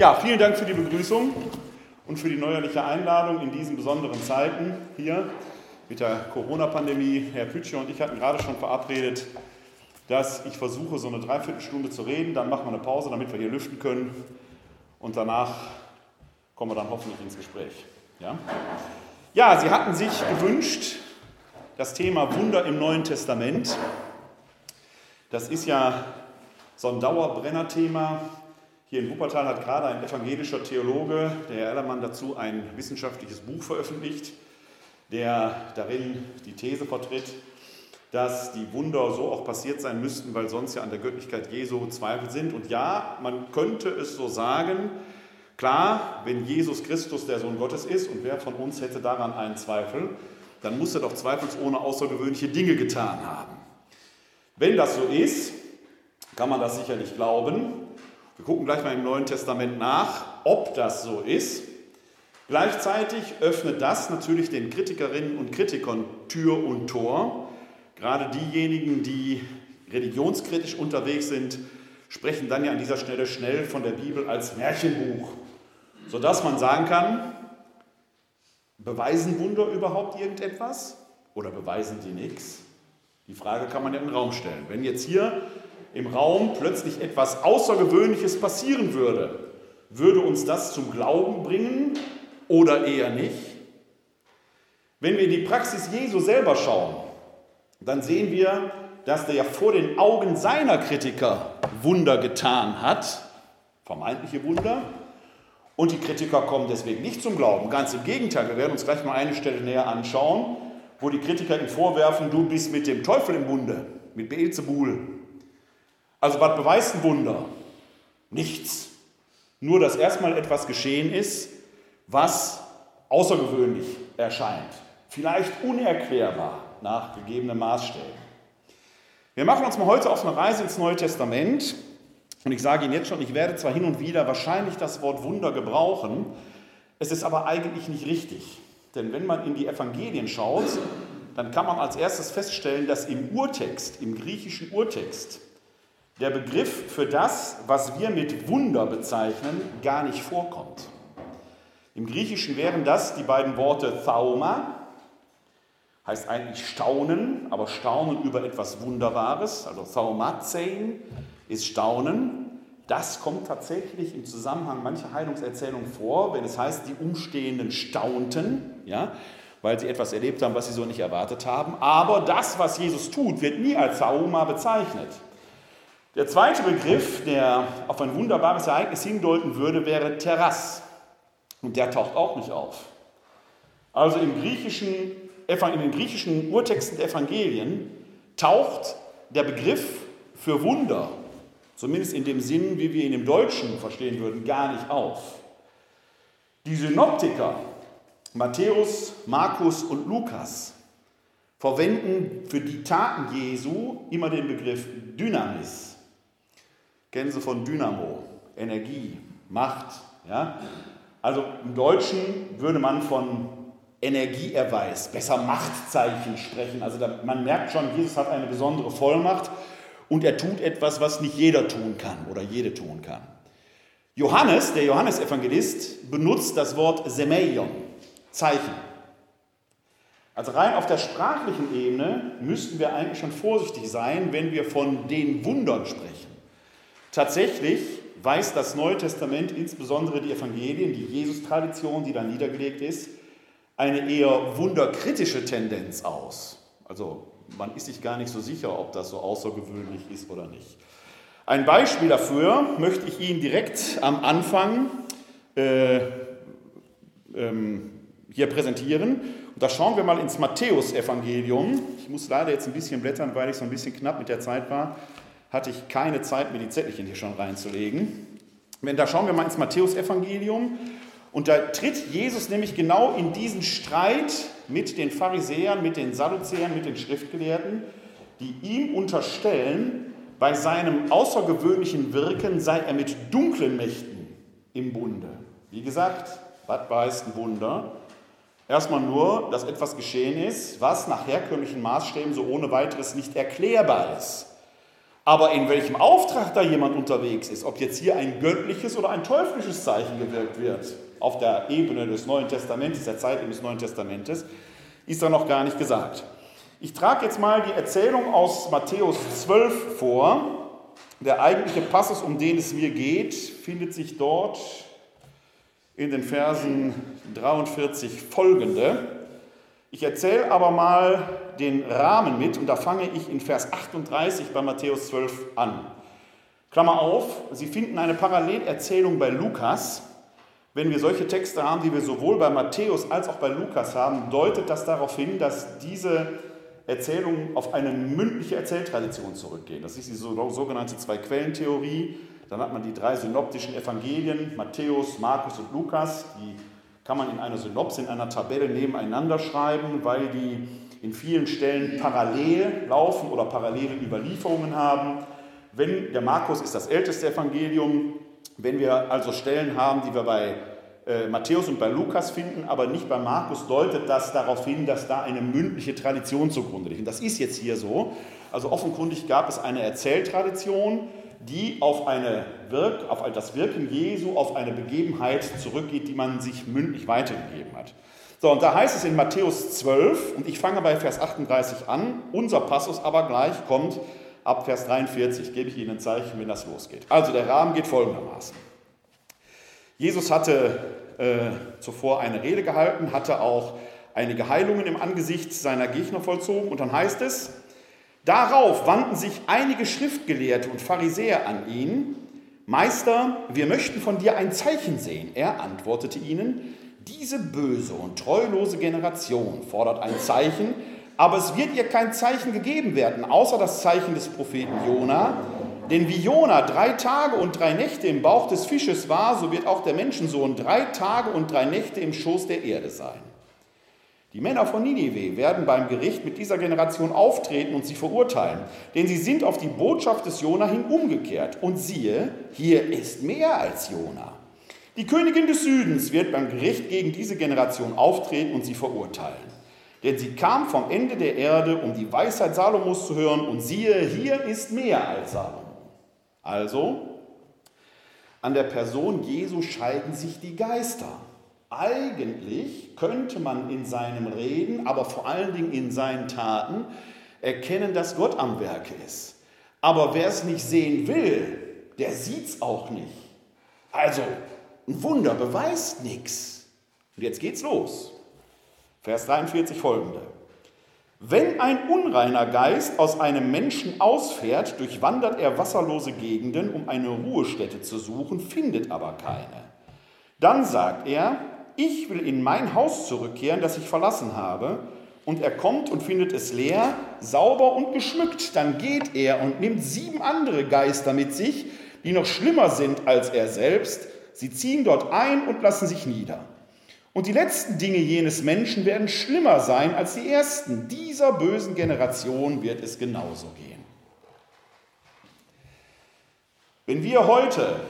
Ja, vielen Dank für die Begrüßung und für die neuerliche Einladung in diesen besonderen Zeiten hier mit der Corona-Pandemie. Herr Pütsche und ich hatten gerade schon verabredet, dass ich versuche, so eine Dreiviertelstunde zu reden. Dann machen wir eine Pause, damit wir hier lüften können. Und danach kommen wir dann hoffentlich ins Gespräch. Ja, ja Sie hatten sich gewünscht, das Thema Wunder im Neuen Testament. Das ist ja so ein Dauerbrenner-Thema hier in Wuppertal hat gerade ein evangelischer Theologe, der Herr Ellermann, dazu ein wissenschaftliches Buch veröffentlicht, der darin die These vertritt, dass die Wunder so auch passiert sein müssten, weil sonst ja an der Göttlichkeit Jesu Zweifel sind. Und ja, man könnte es so sagen, klar, wenn Jesus Christus der Sohn Gottes ist und wer von uns hätte daran einen Zweifel, dann muss er doch zweifelsohne außergewöhnliche Dinge getan haben. Wenn das so ist, kann man das sicherlich glauben. Wir gucken gleich mal im Neuen Testament nach, ob das so ist. Gleichzeitig öffnet das natürlich den Kritikerinnen und Kritikern Tür und Tor. Gerade diejenigen, die religionskritisch unterwegs sind, sprechen dann ja an dieser Stelle schnell von der Bibel als Märchenbuch, sodass man sagen kann, beweisen Wunder überhaupt irgendetwas oder beweisen die nichts? Die Frage kann man ja in den Raum stellen. Wenn jetzt hier im Raum plötzlich etwas Außergewöhnliches passieren würde, würde uns das zum Glauben bringen oder eher nicht? Wenn wir in die Praxis Jesu selber schauen, dann sehen wir, dass der ja vor den Augen seiner Kritiker Wunder getan hat, vermeintliche Wunder, und die Kritiker kommen deswegen nicht zum Glauben. Ganz im Gegenteil, wir werden uns gleich mal eine Stelle näher anschauen, wo die Kritiker ihm vorwerfen, du bist mit dem Teufel im Bunde, mit Beelzebul. Also was beweist ein Wunder? Nichts. Nur, dass erstmal etwas geschehen ist, was außergewöhnlich erscheint. Vielleicht unerklärbar nach gegebenen Maßstäben. Wir machen uns mal heute auf eine Reise ins Neue Testament. Und ich sage Ihnen jetzt schon, ich werde zwar hin und wieder wahrscheinlich das Wort Wunder gebrauchen, es ist aber eigentlich nicht richtig. Denn wenn man in die Evangelien schaut, dann kann man als erstes feststellen, dass im Urtext, im griechischen Urtext, der Begriff für das, was wir mit Wunder bezeichnen, gar nicht vorkommt. Im Griechischen wären das die beiden Worte Thauma, heißt eigentlich Staunen, aber Staunen über etwas Wunderbares, also Thaumazein ist Staunen. Das kommt tatsächlich im Zusammenhang mancher Heilungserzählungen vor, wenn es heißt, die Umstehenden staunten, ja, weil sie etwas erlebt haben, was sie so nicht erwartet haben. Aber das, was Jesus tut, wird nie als Thauma bezeichnet. Der zweite Begriff, der auf ein wunderbares Ereignis hindeuten würde, wäre Terras. Und der taucht auch nicht auf. Also im griechischen, in den griechischen Urtexten der Evangelien taucht der Begriff für Wunder, zumindest in dem Sinn, wie wir ihn im Deutschen verstehen würden, gar nicht auf. Die Synoptiker, Matthäus, Markus und Lukas, verwenden für die Taten Jesu immer den Begriff Dynamis. Kennen Sie von Dynamo, Energie, Macht. Ja? Also im Deutschen würde man von Energieerweis, besser Machtzeichen sprechen. Also da, man merkt schon, Jesus hat eine besondere Vollmacht und er tut etwas, was nicht jeder tun kann oder jede tun kann. Johannes, der Johannesevangelist, benutzt das Wort Semeion, Zeichen. Also rein auf der sprachlichen Ebene müssten wir eigentlich schon vorsichtig sein, wenn wir von den Wundern sprechen. Tatsächlich weist das Neue Testament, insbesondere die Evangelien, die Jesus-Tradition, die da niedergelegt ist, eine eher wunderkritische Tendenz aus. Also man ist sich gar nicht so sicher, ob das so außergewöhnlich ist oder nicht. Ein Beispiel dafür möchte ich Ihnen direkt am Anfang äh, ähm, hier präsentieren. Und da schauen wir mal ins Matthäusevangelium. Ich muss leider jetzt ein bisschen blättern, weil ich so ein bisschen knapp mit der Zeit war hatte ich keine Zeit, mir die Zettelchen hier schon reinzulegen. Wenn, da schauen wir mal ins Matthäusevangelium. Und da tritt Jesus nämlich genau in diesen Streit mit den Pharisäern, mit den Sadduzäern, mit den Schriftgelehrten, die ihm unterstellen, bei seinem außergewöhnlichen Wirken sei er mit dunklen Mächten im Bunde. Wie gesagt, was heißt ein Wunder? Erstmal nur, dass etwas geschehen ist, was nach herkömmlichen Maßstäben so ohne weiteres nicht erklärbar ist. Aber in welchem Auftrag da jemand unterwegs ist, ob jetzt hier ein göttliches oder ein teuflisches Zeichen gewirkt wird, auf der Ebene des Neuen Testamentes, der Zeit des Neuen Testamentes, ist da noch gar nicht gesagt. Ich trage jetzt mal die Erzählung aus Matthäus 12 vor. Der eigentliche Passus, um den es mir geht, findet sich dort in den Versen 43 folgende. Ich erzähle aber mal den Rahmen mit und da fange ich in Vers 38 bei Matthäus 12 an. Klammer auf, Sie finden eine Parallelerzählung bei Lukas. Wenn wir solche Texte haben, die wir sowohl bei Matthäus als auch bei Lukas haben, deutet das darauf hin, dass diese Erzählungen auf eine mündliche Erzähltradition zurückgehen. Das ist die sogenannte Zwei-Quellen-Theorie. Dann hat man die drei synoptischen Evangelien, Matthäus, Markus und Lukas. Die kann man in einer Synopse, in einer Tabelle nebeneinander schreiben, weil die in vielen Stellen parallel laufen oder parallele Überlieferungen haben. Wenn der Markus ist das älteste Evangelium, wenn wir also Stellen haben, die wir bei äh, Matthäus und bei Lukas finden, aber nicht bei Markus, deutet das darauf hin, dass da eine mündliche Tradition zugrunde liegt. Und das ist jetzt hier so. Also offenkundig gab es eine Erzähltradition, die auf, eine Wirk, auf das Wirken Jesu, auf eine Begebenheit zurückgeht, die man sich mündlich weitergegeben hat. So, und da heißt es in Matthäus 12, und ich fange bei Vers 38 an, unser Passus aber gleich kommt ab Vers 43, gebe ich Ihnen ein Zeichen, wenn das losgeht. Also der Rahmen geht folgendermaßen. Jesus hatte äh, zuvor eine Rede gehalten, hatte auch einige Heilungen im Angesicht seiner Gegner vollzogen und dann heißt es, darauf wandten sich einige Schriftgelehrte und Pharisäer an ihn, Meister, wir möchten von dir ein Zeichen sehen. Er antwortete ihnen, diese böse und treulose Generation fordert ein Zeichen, aber es wird ihr kein Zeichen gegeben werden, außer das Zeichen des Propheten Jona. Denn wie Jona drei Tage und drei Nächte im Bauch des Fisches war, so wird auch der Menschensohn drei Tage und drei Nächte im Schoß der Erde sein. Die Männer von Ninive werden beim Gericht mit dieser Generation auftreten und sie verurteilen, denn sie sind auf die Botschaft des Jona hin umgekehrt. Und siehe, hier ist mehr als Jona. Die Königin des Südens wird beim Gericht gegen diese Generation auftreten und sie verurteilen. Denn sie kam vom Ende der Erde, um die Weisheit Salomos zu hören, und siehe, hier ist mehr als Salomo. Also, an der Person Jesu scheiden sich die Geister. Eigentlich könnte man in seinem Reden, aber vor allen Dingen in seinen Taten erkennen, dass Gott am Werke ist. Aber wer es nicht sehen will, der sieht es auch nicht. Also, ein Wunder beweist nichts. Und jetzt geht's los. Vers 43 folgende. Wenn ein unreiner Geist aus einem Menschen ausfährt, durchwandert er wasserlose Gegenden, um eine Ruhestätte zu suchen, findet aber keine. Dann sagt er, ich will in mein Haus zurückkehren, das ich verlassen habe. Und er kommt und findet es leer, sauber und geschmückt. Dann geht er und nimmt sieben andere Geister mit sich, die noch schlimmer sind als er selbst. Sie ziehen dort ein und lassen sich nieder. Und die letzten Dinge jenes Menschen werden schlimmer sein als die ersten. Dieser bösen Generation wird es genauso gehen. Wenn wir heute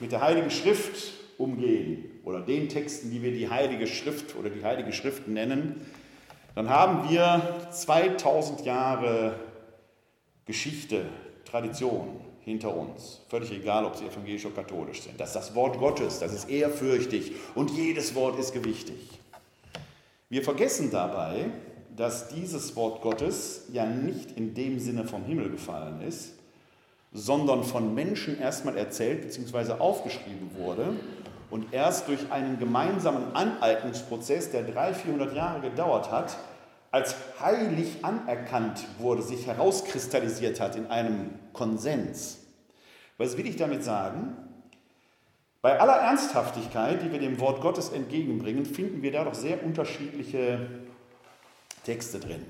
mit der Heiligen Schrift umgehen oder den Texten, die wir die Heilige Schrift oder die Heilige Schrift nennen, dann haben wir 2000 Jahre Geschichte, Tradition, hinter uns. Völlig egal, ob sie evangelisch oder katholisch sind. Das ist das Wort Gottes, das ist ehrfürchtig und jedes Wort ist gewichtig. Wir vergessen dabei, dass dieses Wort Gottes ja nicht in dem Sinne vom Himmel gefallen ist, sondern von Menschen erstmal erzählt bzw. aufgeschrieben wurde und erst durch einen gemeinsamen Aneignungsprozess, der 300, 400 Jahre gedauert hat, als heilig anerkannt wurde, sich herauskristallisiert hat in einem Konsens. Was will ich damit sagen? Bei aller Ernsthaftigkeit, die wir dem Wort Gottes entgegenbringen, finden wir da doch sehr unterschiedliche Texte drin.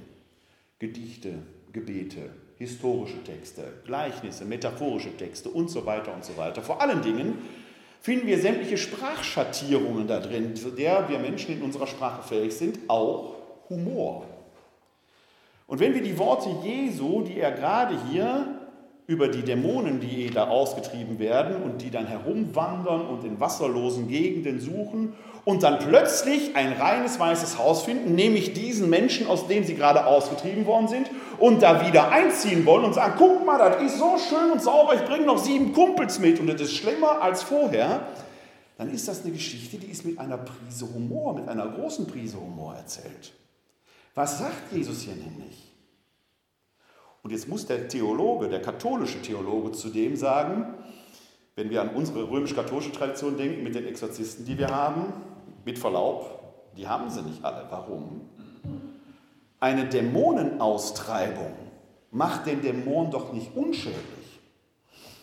Gedichte, Gebete, historische Texte, Gleichnisse, metaphorische Texte und so weiter und so weiter. Vor allen Dingen finden wir sämtliche Sprachschattierungen da drin, zu der wir Menschen in unserer Sprache fähig sind, auch Humor. Und wenn wir die Worte Jesu, die er gerade hier über die Dämonen, die da ausgetrieben werden und die dann herumwandern und in wasserlosen Gegenden suchen und dann plötzlich ein reines weißes Haus finden, nämlich diesen Menschen, aus dem sie gerade ausgetrieben worden sind, und da wieder einziehen wollen und sagen, guck mal, das ist so schön und sauber, ich bringe noch sieben Kumpels mit und das ist schlimmer als vorher, dann ist das eine Geschichte, die ist mit einer Prise Humor, mit einer großen Prise Humor erzählt. Was sagt Jesus hier nämlich? Und jetzt muss der Theologe, der katholische Theologe zu dem sagen, wenn wir an unsere römisch-katholische Tradition denken, mit den Exorzisten, die wir haben, mit Verlaub, die haben sie nicht alle. Warum? Eine Dämonenaustreibung macht den Dämon doch nicht unschädlich.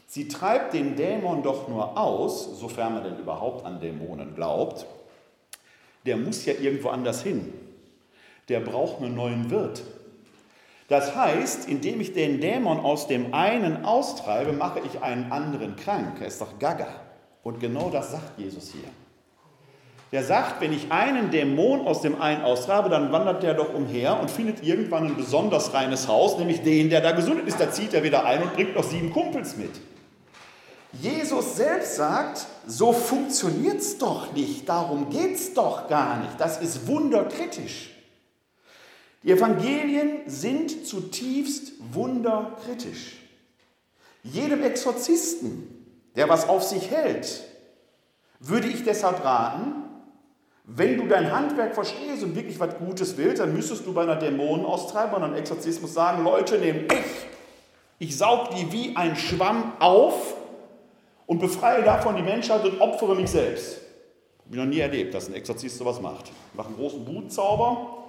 Sie treibt den Dämon doch nur aus, sofern man denn überhaupt an Dämonen glaubt. Der muss ja irgendwo anders hin. Der braucht einen neuen Wirt. Das heißt, indem ich den Dämon aus dem einen austreibe, mache ich einen anderen krank. Er ist doch gaga. Und genau das sagt Jesus hier. Der sagt, wenn ich einen Dämon aus dem einen austreibe, dann wandert der doch umher und findet irgendwann ein besonders reines Haus, nämlich den, der da gesund ist. Da zieht er wieder ein und bringt noch sieben Kumpels mit. Jesus selbst sagt, so funktioniert es doch nicht, darum geht es doch gar nicht. Das ist wunderkritisch. Die Evangelien sind zutiefst wunderkritisch. Jedem Exorzisten, der was auf sich hält, würde ich deshalb raten, wenn du dein Handwerk verstehst und wirklich was Gutes willst, dann müsstest du bei einer Dämonenaustreiber und einem Exorzismus sagen, Leute, nehme ich, ich saug die wie ein Schwamm auf und befreie davon die Menschheit und opfere mich selbst. Habe ich noch nie erlebt, dass ein Exorzist sowas macht. Macht einen großen Butzauber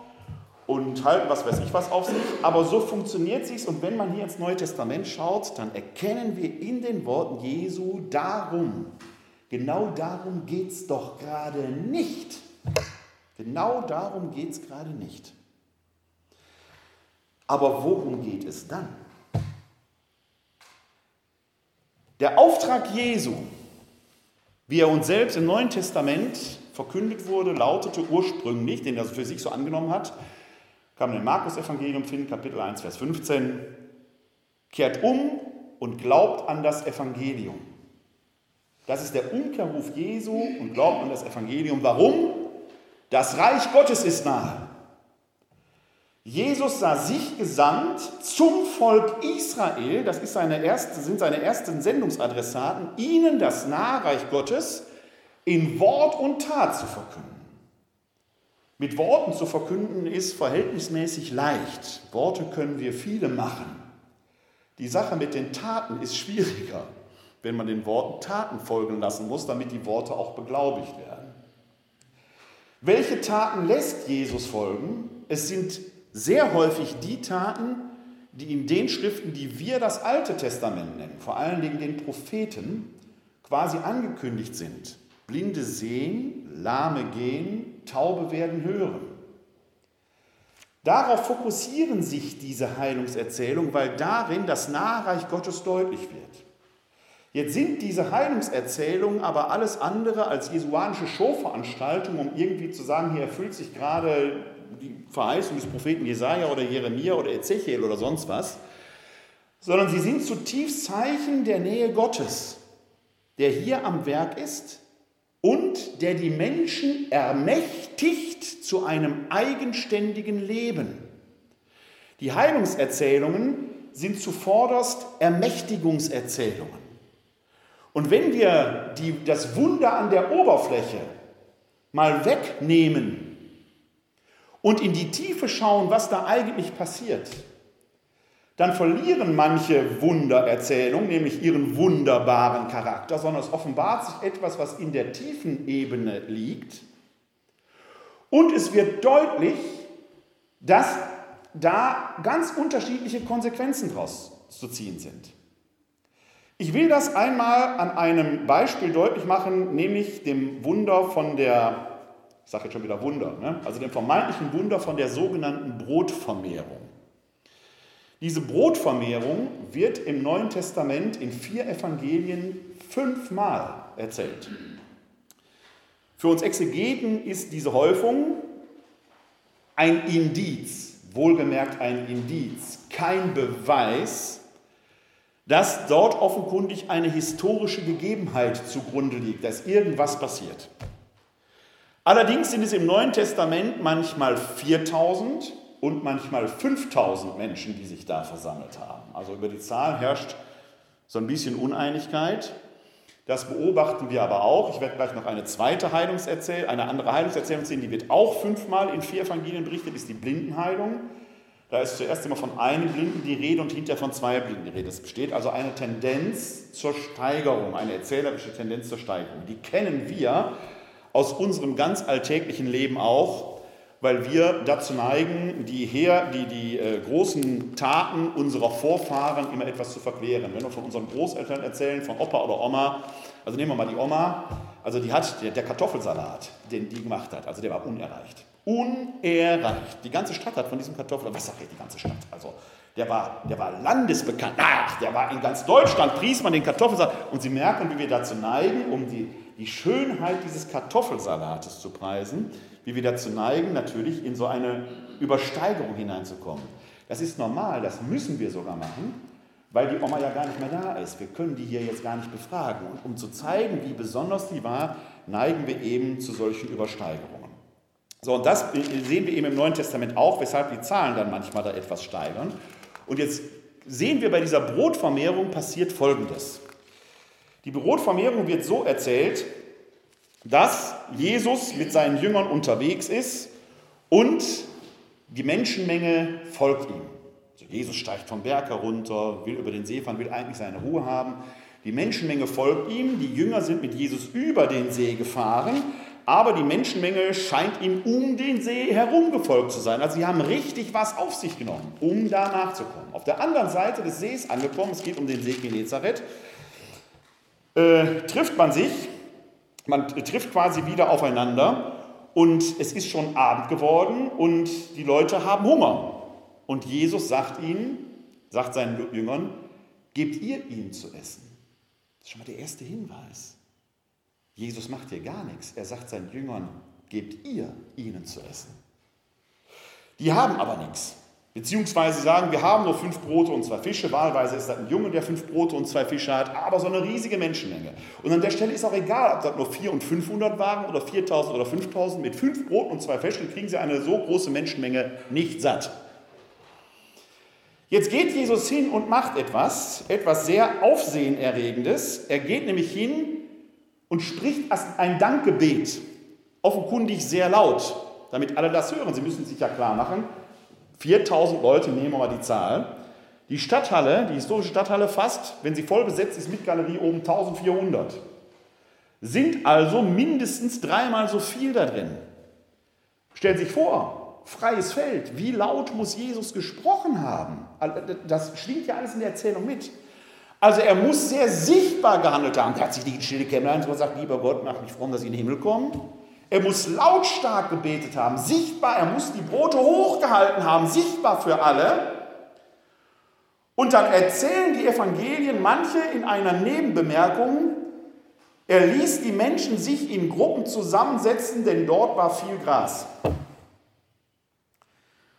und halten was weiß ich was auf sich. Aber so funktioniert es und wenn man hier ins Neue Testament schaut, dann erkennen wir in den Worten Jesu darum, genau darum geht es doch gerade nicht. Genau darum geht es gerade nicht. Aber worum geht es dann? Der Auftrag Jesu, wie er uns selbst im Neuen Testament verkündet wurde, lautete ursprünglich, den er für sich so angenommen hat, kann man im Markus-Evangelium finden, Kapitel 1, Vers 15. Kehrt um und glaubt an das Evangelium. Das ist der Umkehrruf Jesu und glaubt an das Evangelium. Warum? Das Reich Gottes ist nahe. Jesus sah sich gesandt zum Volk Israel, das ist seine erste, sind seine ersten Sendungsadressaten, ihnen das Nahreich Gottes in Wort und Tat zu verkünden. Mit Worten zu verkünden ist verhältnismäßig leicht. Worte können wir viele machen. Die Sache mit den Taten ist schwieriger, wenn man den Worten Taten folgen lassen muss, damit die Worte auch beglaubigt werden. Welche Taten lässt Jesus folgen? Es sind sehr häufig die Taten, die in den Schriften, die wir das Alte Testament nennen, vor allen Dingen den Propheten, quasi angekündigt sind. Blinde sehen, Lahme gehen, Taube werden hören. Darauf fokussieren sich diese Heilungserzählungen, weil darin das Nahreich Gottes deutlich wird. Jetzt sind diese Heilungserzählungen aber alles andere als jesuanische Showveranstaltungen, um irgendwie zu sagen, hier erfüllt sich gerade die Verheißung des Propheten Jesaja oder Jeremia oder Ezechiel oder sonst was, sondern sie sind zutiefst Zeichen der Nähe Gottes, der hier am Werk ist und der die Menschen ermächtigt zu einem eigenständigen Leben. Die Heilungserzählungen sind zuvorderst Ermächtigungserzählungen. Und wenn wir die, das Wunder an der Oberfläche mal wegnehmen und in die Tiefe schauen, was da eigentlich passiert, dann verlieren manche Wundererzählungen nämlich ihren wunderbaren Charakter, sondern es offenbart sich etwas, was in der tiefen Ebene liegt. Und es wird deutlich, dass da ganz unterschiedliche Konsequenzen daraus zu ziehen sind. Ich will das einmal an einem Beispiel deutlich machen, nämlich dem Wunder von der, ich sage jetzt schon wieder Wunder, ne? also dem vermeintlichen Wunder von der sogenannten Brotvermehrung. Diese Brotvermehrung wird im Neuen Testament in vier Evangelien fünfmal erzählt. Für uns Exegeten ist diese Häufung ein Indiz, wohlgemerkt ein Indiz, kein Beweis, dass dort offenkundig eine historische Gegebenheit zugrunde liegt, dass irgendwas passiert. Allerdings sind es im Neuen Testament manchmal 4000 und manchmal 5000 Menschen, die sich da versammelt haben. Also über die Zahl herrscht so ein bisschen Uneinigkeit. Das beobachten wir aber auch. Ich werde gleich noch eine zweite Heilungserzählung, eine andere Heilungserzählung sehen, die wird auch fünfmal in vier Evangelien berichtet, ist die Blindenheilung. Da ist zuerst immer von einem Blinden die Rede und hinterher von zwei Blinden die Rede. Es besteht also eine Tendenz zur Steigerung, eine erzählerische Tendenz zur Steigerung. Die kennen wir aus unserem ganz alltäglichen Leben auch, weil wir dazu neigen, die, her, die, die äh, großen Taten unserer Vorfahren immer etwas zu verklären. Wenn wir von unseren Großeltern erzählen, von Opa oder Oma, also nehmen wir mal die Oma, also die hat, der, der Kartoffelsalat, den die gemacht hat, also der war unerreicht. Unerreicht. Die ganze Stadt hat von diesem Kartoffel, was sagt die ganze Stadt? Also der war, der war landesbekannt. Ach, der war in ganz Deutschland, pries man den Kartoffelsalat. Und Sie merken, wie wir dazu neigen, um die, die Schönheit dieses Kartoffelsalates zu preisen, wie wir dazu neigen, natürlich in so eine Übersteigerung hineinzukommen. Das ist normal, das müssen wir sogar machen, weil die Oma ja gar nicht mehr da ist. Wir können die hier jetzt gar nicht befragen. Und um zu zeigen, wie besonders die war, neigen wir eben zu solchen Übersteigerungen. So, und das sehen wir eben im Neuen Testament auch, weshalb die Zahlen dann manchmal da etwas steigern. Und jetzt sehen wir bei dieser Brotvermehrung passiert Folgendes. Die Brotvermehrung wird so erzählt, dass Jesus mit seinen Jüngern unterwegs ist und die Menschenmenge folgt ihm. Also Jesus steigt vom Berg herunter, will über den See fahren, will eigentlich seine Ruhe haben. Die Menschenmenge folgt ihm, die Jünger sind mit Jesus über den See gefahren, aber die Menschenmenge scheint ihm um den See herum gefolgt zu sein. Also sie haben richtig was auf sich genommen, um da nachzukommen. Auf der anderen Seite des Sees angekommen, es geht um den See Genezareth, äh, trifft man sich, man trifft quasi wieder aufeinander und es ist schon Abend geworden und die Leute haben Hunger. Und Jesus sagt ihnen, sagt seinen Jüngern, gebt ihr ihnen zu essen. Das ist schon mal der erste Hinweis. Jesus macht hier gar nichts. Er sagt seinen Jüngern, gebt ihr ihnen zu essen. Die haben aber nichts. Beziehungsweise sagen, wir haben nur fünf Brote und zwei Fische. Wahlweise ist das ein Junge, der fünf Brote und zwei Fische hat, aber so eine riesige Menschenmenge. Und an der Stelle ist auch egal, ob das nur 4 und 500 waren oder 4000 oder 5000. Mit fünf Broten und zwei Fischen kriegen sie eine so große Menschenmenge nicht satt. Jetzt geht Jesus hin und macht etwas, etwas sehr Aufsehenerregendes. Er geht nämlich hin und spricht ein Dankgebet, offenkundig sehr laut, damit alle das hören. Sie müssen sich ja klar machen, 4000 Leute, nehmen wir mal die Zahl. Die Stadthalle, die historische Stadthalle fast, wenn sie voll besetzt ist mit Galerie oben 1400. Sind also mindestens dreimal so viel da drin. Stellen Sie sich vor, freies Feld, wie laut muss Jesus gesprochen haben? Das schwingt ja alles in der Erzählung mit. Also er muss sehr sichtbar gehandelt haben. Er hat sich nicht in stille Kämmerlein gesagt, lieber Gott, mach mich fromm, dass ich in den Himmel komme. Er muss lautstark gebetet haben, sichtbar. Er muss die Brote hochgehalten haben, sichtbar für alle. Und dann erzählen die Evangelien manche in einer Nebenbemerkung, er ließ die Menschen sich in Gruppen zusammensetzen, denn dort war viel Gras.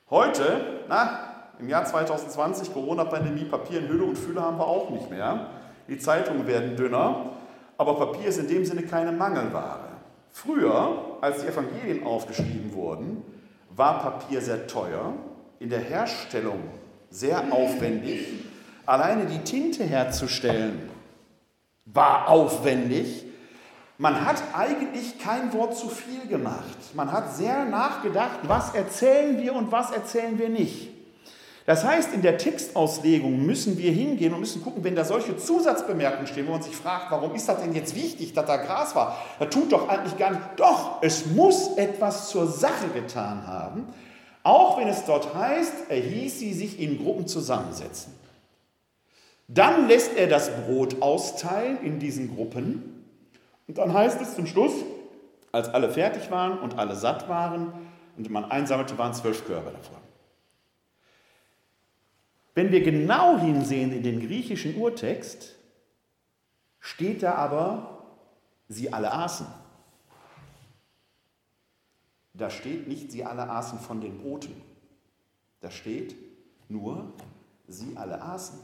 Heute, na, im Jahr 2020, Corona-Pandemie, Papier in Hülle und Fülle haben wir auch nicht mehr. Die Zeitungen werden dünner, aber Papier ist in dem Sinne keine Mangelware. Früher, als die Evangelien aufgeschrieben wurden, war Papier sehr teuer, in der Herstellung sehr aufwendig. Alleine die Tinte herzustellen war aufwendig. Man hat eigentlich kein Wort zu viel gemacht. Man hat sehr nachgedacht, was erzählen wir und was erzählen wir nicht. Das heißt, in der Textauslegung müssen wir hingehen und müssen gucken, wenn da solche Zusatzbemerkungen stehen, wo man sich fragt, warum ist das denn jetzt wichtig, dass da Gras war? Da tut doch eigentlich gar nicht. Doch, es muss etwas zur Sache getan haben, auch wenn es dort heißt, er hieß sie sich in Gruppen zusammensetzen. Dann lässt er das Brot austeilen in diesen Gruppen und dann heißt es zum Schluss, als alle fertig waren und alle satt waren und man einsammelte, waren zwölf Körbe davon. Wenn wir genau hinsehen in den griechischen Urtext, steht da aber, sie alle aßen. Da steht nicht, sie alle aßen von den Broten. Da steht nur, sie alle aßen.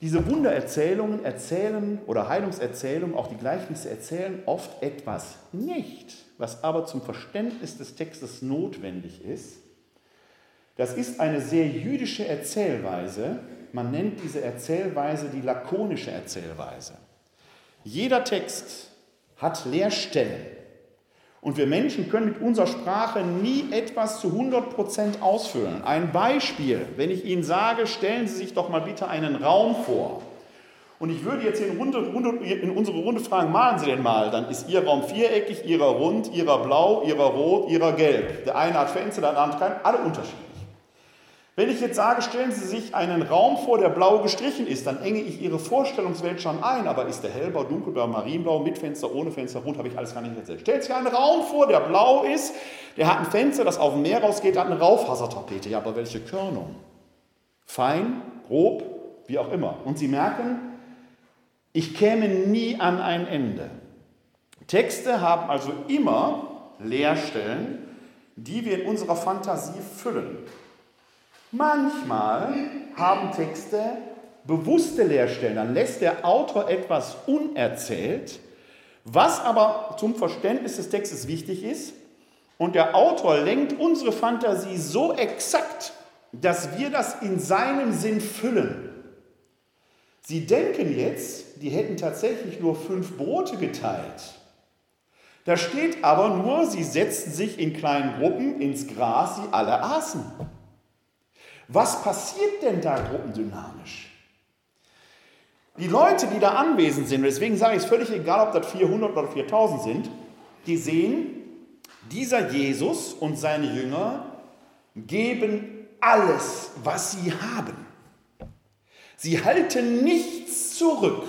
Diese Wundererzählungen erzählen oder Heilungserzählungen, auch die Gleichnisse erzählen oft etwas nicht, was aber zum Verständnis des Textes notwendig ist. Das ist eine sehr jüdische Erzählweise. Man nennt diese Erzählweise die lakonische Erzählweise. Jeder Text hat Leerstellen. Und wir Menschen können mit unserer Sprache nie etwas zu 100% ausfüllen. Ein Beispiel, wenn ich Ihnen sage, stellen Sie sich doch mal bitte einen Raum vor. Und ich würde jetzt in, Runde, Runde, in unsere Runde fragen, malen Sie denn mal, dann ist Ihr Raum viereckig, Ihrer rund, Ihrer blau, Ihrer rot, Ihrer gelb. Der eine hat Fenster, der andere kein, alle unterschiedlich. Wenn ich jetzt sage, stellen Sie sich einen Raum vor, der blau gestrichen ist, dann enge ich Ihre Vorstellungswelt schon ein. Aber ist der hellblau, dunkelblau, marienblau, mit Fenster, ohne Fenster, rund, habe ich alles gar nicht erzählt. Stellt sich einen Raum vor, der blau ist, der hat ein Fenster, das auf dem Meer rausgeht, hat eine Raufasertapete. Ja, aber welche Körnung? Fein, grob, wie auch immer. Und Sie merken, ich käme nie an ein Ende. Texte haben also immer Leerstellen, die wir in unserer Fantasie füllen. Manchmal haben Texte bewusste Leerstellen. Dann lässt der Autor etwas unerzählt, was aber zum Verständnis des Textes wichtig ist. Und der Autor lenkt unsere Fantasie so exakt, dass wir das in seinem Sinn füllen. Sie denken jetzt, die hätten tatsächlich nur fünf Brote geteilt. Da steht aber nur, sie setzten sich in kleinen Gruppen ins Gras, sie alle aßen. Was passiert denn da gruppendynamisch? Die Leute, die da anwesend sind, deswegen sage ich es völlig egal, ob das 400 oder 4000 sind, die sehen, dieser Jesus und seine Jünger geben alles, was sie haben. Sie halten nichts zurück.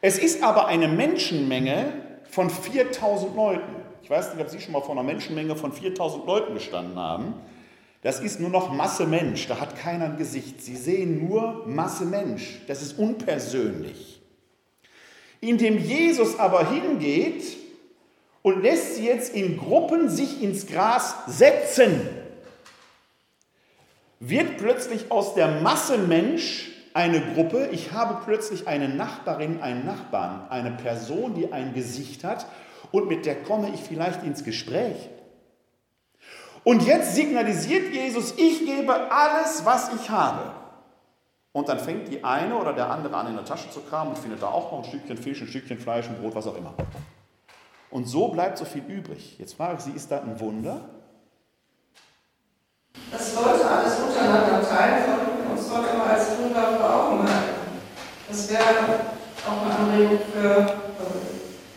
Es ist aber eine Menschenmenge von 4000 Leuten. Ich weiß nicht, ob Sie schon mal vor einer Menschenmenge von 4000 Leuten gestanden haben. Das ist nur noch Masse Mensch, da hat keiner ein Gesicht. Sie sehen nur Masse Mensch, das ist unpersönlich. Indem Jesus aber hingeht und lässt sie jetzt in Gruppen sich ins Gras setzen, wird plötzlich aus der Masse Mensch eine Gruppe, ich habe plötzlich eine Nachbarin, einen Nachbarn, eine Person, die ein Gesicht hat und mit der komme ich vielleicht ins Gespräch. Und jetzt signalisiert Jesus, ich gebe alles, was ich habe. Und dann fängt die eine oder der andere an, in der Tasche zu kramen und findet da auch noch ein Stückchen Fisch, ein Stückchen Fleisch, ein Brot, was auch immer. Und so bleibt so viel übrig. Jetzt frage ich Sie, ist das ein Wunder? Das Leute alles untereinander teilen sollten uns dort immer als Wunder vor Augen halten. Das wäre auch eine Anregung für, also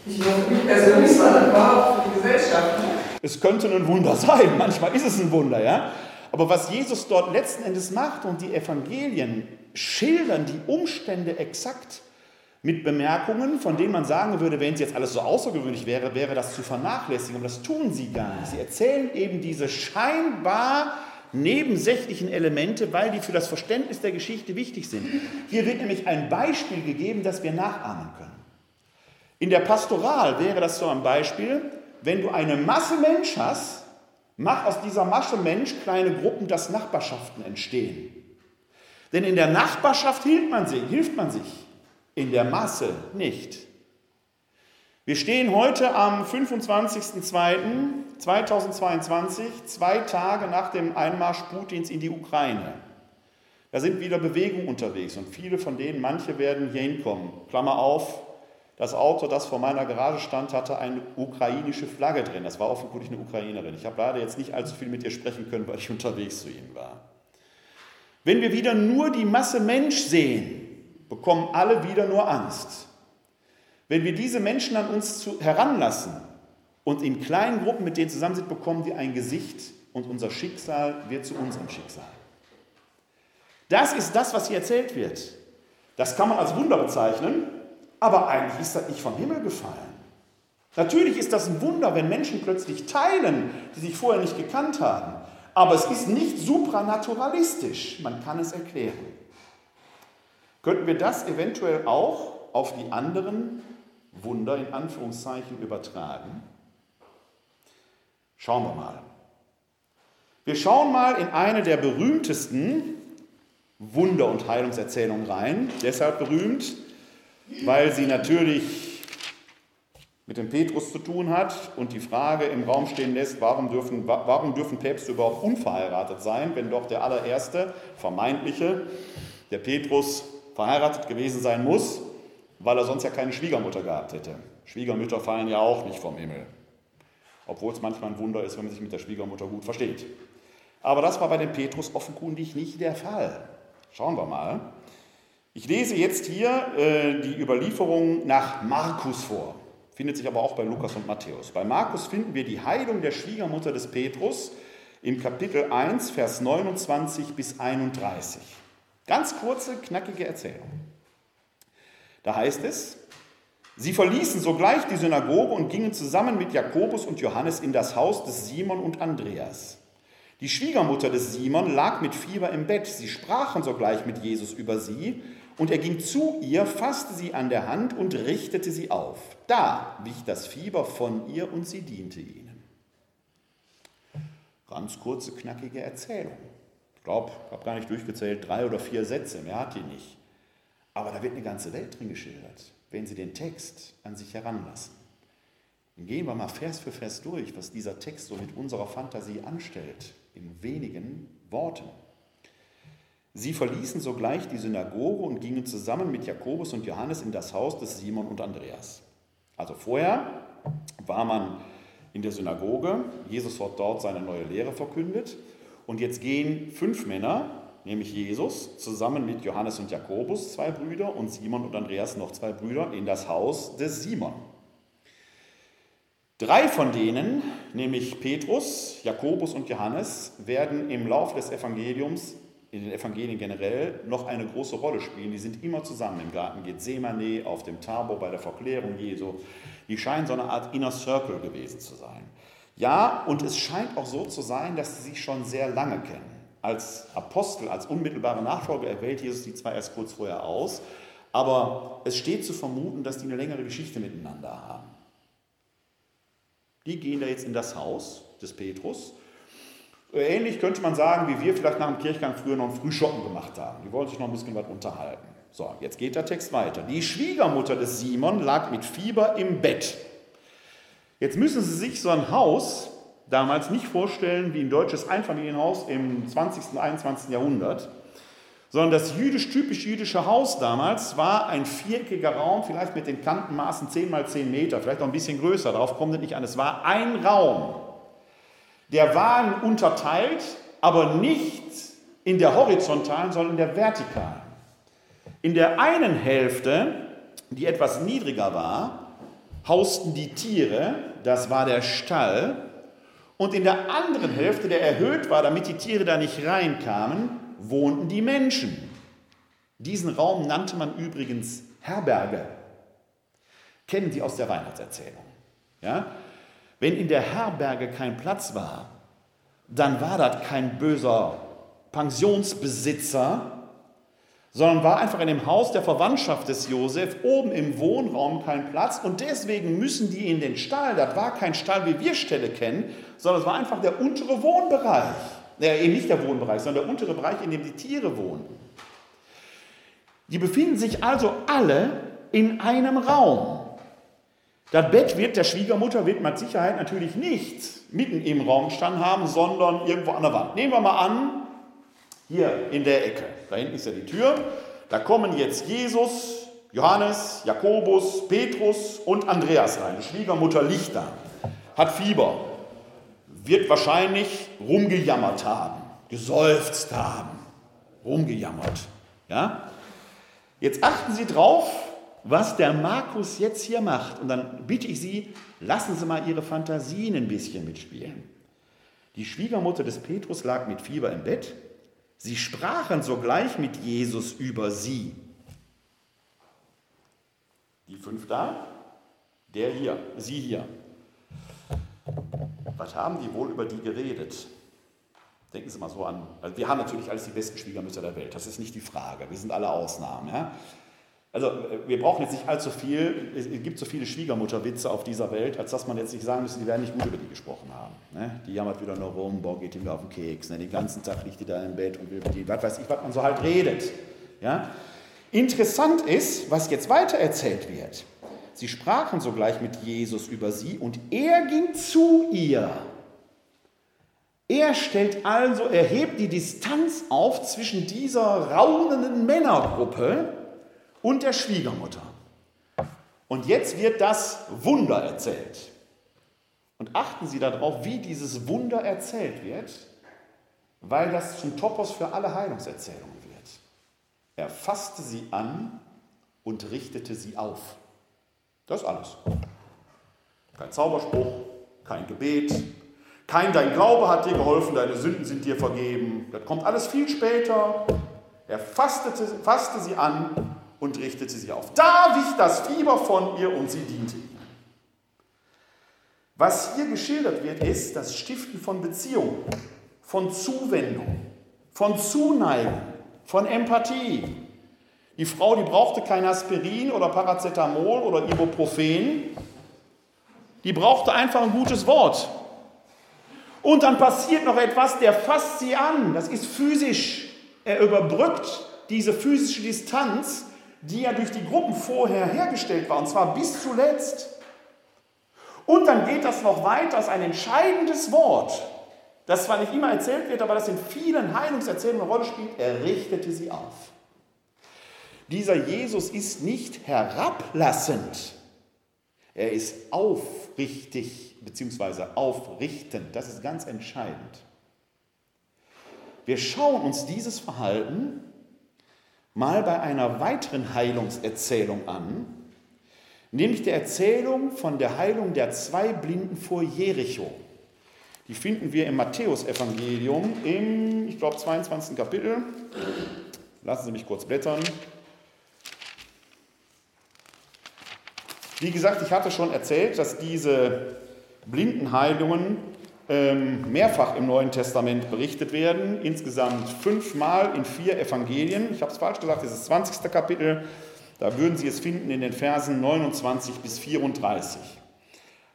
nicht nur für mich persönlich, sondern überhaupt für die Gesellschaft. Es könnte ein Wunder sein, manchmal ist es ein Wunder, ja. Aber was Jesus dort letzten Endes macht und die Evangelien schildern die Umstände exakt mit Bemerkungen, von denen man sagen würde, wenn es jetzt alles so außergewöhnlich wäre, wäre das zu vernachlässigen. Und das tun sie gar nicht. Sie erzählen eben diese scheinbar nebensächlichen Elemente, weil die für das Verständnis der Geschichte wichtig sind. Hier wird nämlich ein Beispiel gegeben, das wir nachahmen können. In der Pastoral wäre das so ein Beispiel, wenn du eine Masse Mensch hast, mach aus dieser Masse Mensch kleine Gruppen, dass Nachbarschaften entstehen. Denn in der Nachbarschaft hilft man sich, hilft man sich, in der Masse nicht. Wir stehen heute am 25.02.2022, zwei Tage nach dem Einmarsch Putins in die Ukraine. Da sind wieder Bewegungen unterwegs und viele von denen, manche werden hier hinkommen. Klammer auf, das Auto, das vor meiner Garage stand, hatte eine ukrainische Flagge drin. Das war offenkundig eine Ukrainerin. Ich habe leider jetzt nicht allzu viel mit ihr sprechen können, weil ich unterwegs zu ihnen war. Wenn wir wieder nur die Masse Mensch sehen, bekommen alle wieder nur Angst. Wenn wir diese Menschen an uns zu, heranlassen und in kleinen Gruppen mit denen zusammen sind, bekommen die ein Gesicht und unser Schicksal wird zu unserem Schicksal. Das ist das, was hier erzählt wird. Das kann man als Wunder bezeichnen, aber eigentlich ist das nicht vom Himmel gefallen. Natürlich ist das ein Wunder, wenn Menschen plötzlich teilen, die sich vorher nicht gekannt haben. Aber es ist nicht supranaturalistisch. Man kann es erklären. Könnten wir das eventuell auch auf die anderen Wunder in Anführungszeichen übertragen? Schauen wir mal. Wir schauen mal in eine der berühmtesten Wunder- und Heilungserzählung rein. Deshalb berühmt, weil sie natürlich mit dem Petrus zu tun hat und die Frage im Raum stehen lässt, warum dürfen, warum dürfen Päpste überhaupt unverheiratet sein, wenn doch der allererste, vermeintliche, der Petrus, verheiratet gewesen sein muss, weil er sonst ja keine Schwiegermutter gehabt hätte. Schwiegermütter fallen ja auch nicht vom Himmel. Obwohl es manchmal ein Wunder ist, wenn man sich mit der Schwiegermutter gut versteht. Aber das war bei dem Petrus offenkundig nicht der Fall. Schauen wir mal. Ich lese jetzt hier äh, die Überlieferung nach Markus vor. Findet sich aber auch bei Lukas und Matthäus. Bei Markus finden wir die Heilung der Schwiegermutter des Petrus im Kapitel 1, Vers 29 bis 31. Ganz kurze, knackige Erzählung. Da heißt es, sie verließen sogleich die Synagoge und gingen zusammen mit Jakobus und Johannes in das Haus des Simon und Andreas. Die Schwiegermutter des Simon lag mit Fieber im Bett. Sie sprachen sogleich mit Jesus über sie, und er ging zu ihr, fasste sie an der Hand und richtete sie auf. Da wich das Fieber von ihr und sie diente ihnen. Ganz kurze, knackige Erzählung. Ich glaube, ich habe gar nicht durchgezählt, drei oder vier Sätze, mehr hat die nicht. Aber da wird eine ganze Welt drin geschildert, wenn Sie den Text an sich heranlassen. Dann gehen wir mal Vers für Vers durch, was dieser Text so mit unserer Fantasie anstellt, in wenigen Worten. Sie verließen sogleich die Synagoge und gingen zusammen mit Jakobus und Johannes in das Haus des Simon und Andreas. Also vorher war man in der Synagoge, Jesus hat dort seine neue Lehre verkündet und jetzt gehen fünf Männer, nämlich Jesus, zusammen mit Johannes und Jakobus, zwei Brüder, und Simon und Andreas, noch zwei Brüder, in das Haus des Simon. Drei von denen, nämlich Petrus, Jakobus und Johannes, werden im Laufe des Evangeliums, in den Evangelien generell, noch eine große Rolle spielen. Die sind immer zusammen im Garten Gethsemane, auf dem Tabor bei der Verklärung Jesu. Die scheinen so eine Art Inner Circle gewesen zu sein. Ja, und es scheint auch so zu sein, dass sie sich schon sehr lange kennen. Als Apostel, als unmittelbare Nachfolger erwählt Jesus die zwei erst kurz vorher aus. Aber es steht zu vermuten, dass die eine längere Geschichte miteinander haben. Die gehen da jetzt in das Haus des Petrus. Ähnlich könnte man sagen, wie wir vielleicht nach dem Kirchgang früher noch ein Frühschoppen gemacht haben. Die wollen sich noch ein bisschen was unterhalten. So, jetzt geht der Text weiter. Die Schwiegermutter des Simon lag mit Fieber im Bett. Jetzt müssen Sie sich so ein Haus damals nicht vorstellen wie ein deutsches Einfamilienhaus im 20. und 21. Jahrhundert, sondern das jüdisch, typisch jüdische Haus damals war ein viereckiger Raum, vielleicht mit den Kantenmaßen 10 mal 10 Meter, vielleicht noch ein bisschen größer, darauf kommt es nicht an. Es war ein Raum. Der war unterteilt, aber nicht in der horizontalen, sondern in der vertikalen. In der einen Hälfte, die etwas niedriger war, hausten die Tiere, das war der Stall, und in der anderen Hälfte, der erhöht war, damit die Tiere da nicht reinkamen, wohnten die Menschen. Diesen Raum nannte man übrigens Herberge. Kennen Sie aus der Weihnachtserzählung. Ja? Wenn in der Herberge kein Platz war, dann war das kein böser Pensionsbesitzer, sondern war einfach in dem Haus der Verwandtschaft des Josef oben im Wohnraum kein Platz und deswegen müssen die in den Stall. Das war kein Stall, wie wir Ställe kennen, sondern es war einfach der untere Wohnbereich ja, eben nicht der Wohnbereich, sondern der untere Bereich, in dem die Tiere wohnen. Die befinden sich also alle in einem Raum. Das Bett wird der Schwiegermutter wird mit Sicherheit natürlich nicht mitten im Raum standen haben, sondern irgendwo an der Wand. Nehmen wir mal an, hier in der Ecke, da hinten ist ja die Tür, da kommen jetzt Jesus, Johannes, Jakobus, Petrus und Andreas rein. Die Schwiegermutter liegt da, hat Fieber, wird wahrscheinlich rumgejammert haben, geseufzt haben, rumgejammert. Ja? Jetzt achten Sie drauf, was der Markus jetzt hier macht. Und dann bitte ich Sie, lassen Sie mal Ihre Fantasien ein bisschen mitspielen. Die Schwiegermutter des Petrus lag mit Fieber im Bett. Sie sprachen sogleich mit Jesus über sie. Die fünf da, der hier, sie hier. Was haben die wohl über die geredet? Denken Sie mal so an. Wir haben natürlich alles die besten Schwiegermütter der Welt, das ist nicht die Frage. Wir sind alle Ausnahmen. Ja? Also wir brauchen jetzt nicht allzu viel, es gibt so viele Schwiegermutterwitze auf dieser Welt, als dass man jetzt nicht sagen müsste, die werden nicht gut über die gesprochen haben. Ne? Die jammert wieder nur rum, boah, geht ihm auf den Keks, ne? den ganzen Tag liegt die da im Bett und will die, was weiß ich, was man so halt redet. Ja? Interessant ist, was jetzt weiter erzählt wird. Sie sprachen sogleich mit Jesus über sie und er ging zu ihr. Er stellt also, er hebt die Distanz auf zwischen dieser raunenden Männergruppe und der Schwiegermutter. Und jetzt wird das Wunder erzählt. Und achten Sie darauf, wie dieses Wunder erzählt wird, weil das zum Topos für alle Heilungserzählungen wird. Er fasste sie an und richtete sie auf. Das ist alles. Kein Zauberspruch, kein Gebet, kein Dein Glaube hat dir geholfen, deine Sünden sind dir vergeben. Das kommt alles viel später. Er fastete, fasste sie an und richtete sie auf. Da wich das Fieber von ihr und sie diente ihm. Was hier geschildert wird, ist das Stiften von Beziehungen, von Zuwendung, von Zuneigung, von Empathie. Die Frau, die brauchte kein Aspirin oder Paracetamol oder Ibuprofen, die brauchte einfach ein gutes Wort. Und dann passiert noch etwas, der fasst sie an, das ist physisch. Er überbrückt diese physische Distanz die ja durch die Gruppen vorher hergestellt war, und zwar bis zuletzt. Und dann geht das noch weiter, das ist ein entscheidendes Wort, das zwar nicht immer erzählt wird, aber das in vielen Heilungserzählungen eine Rolle spielt, er richtete sie auf. Dieser Jesus ist nicht herablassend, er ist aufrichtig bzw. aufrichtend, das ist ganz entscheidend. Wir schauen uns dieses Verhalten mal bei einer weiteren Heilungserzählung an, nämlich der Erzählung von der Heilung der zwei Blinden vor Jericho. Die finden wir im Matthäusevangelium im, ich glaube, 22. Kapitel. Lassen Sie mich kurz blättern. Wie gesagt, ich hatte schon erzählt, dass diese Blindenheilungen mehrfach im Neuen Testament berichtet werden, insgesamt fünfmal in vier Evangelien. Ich habe es falsch gesagt, das ist das 20. Kapitel. Da würden Sie es finden in den Versen 29 bis 34.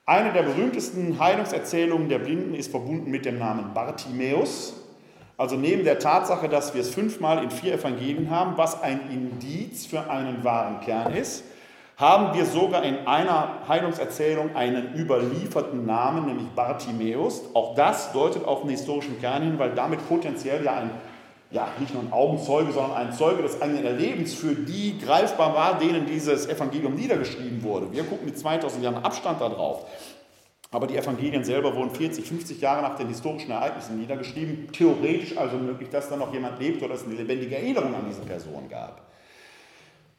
Eine der berühmtesten Heilungserzählungen der Blinden ist verbunden mit dem Namen Bartimäus. Also neben der Tatsache, dass wir es fünfmal in vier Evangelien haben, was ein Indiz für einen wahren Kern ist, haben wir sogar in einer Heilungserzählung einen überlieferten Namen, nämlich Bartimäus. Auch das deutet auf einen historischen Kern hin, weil damit potenziell ja ein, ja, nicht nur ein Augenzeuge, sondern ein Zeuge des eigenen Erlebens für die greifbar war, denen dieses Evangelium niedergeschrieben wurde. Wir gucken mit 2000 Jahren Abstand darauf. Aber die Evangelien selber wurden 40, 50 Jahre nach den historischen Ereignissen niedergeschrieben. Theoretisch also möglich, dass da noch jemand lebt oder es eine lebendige Erinnerung an diese Person gab.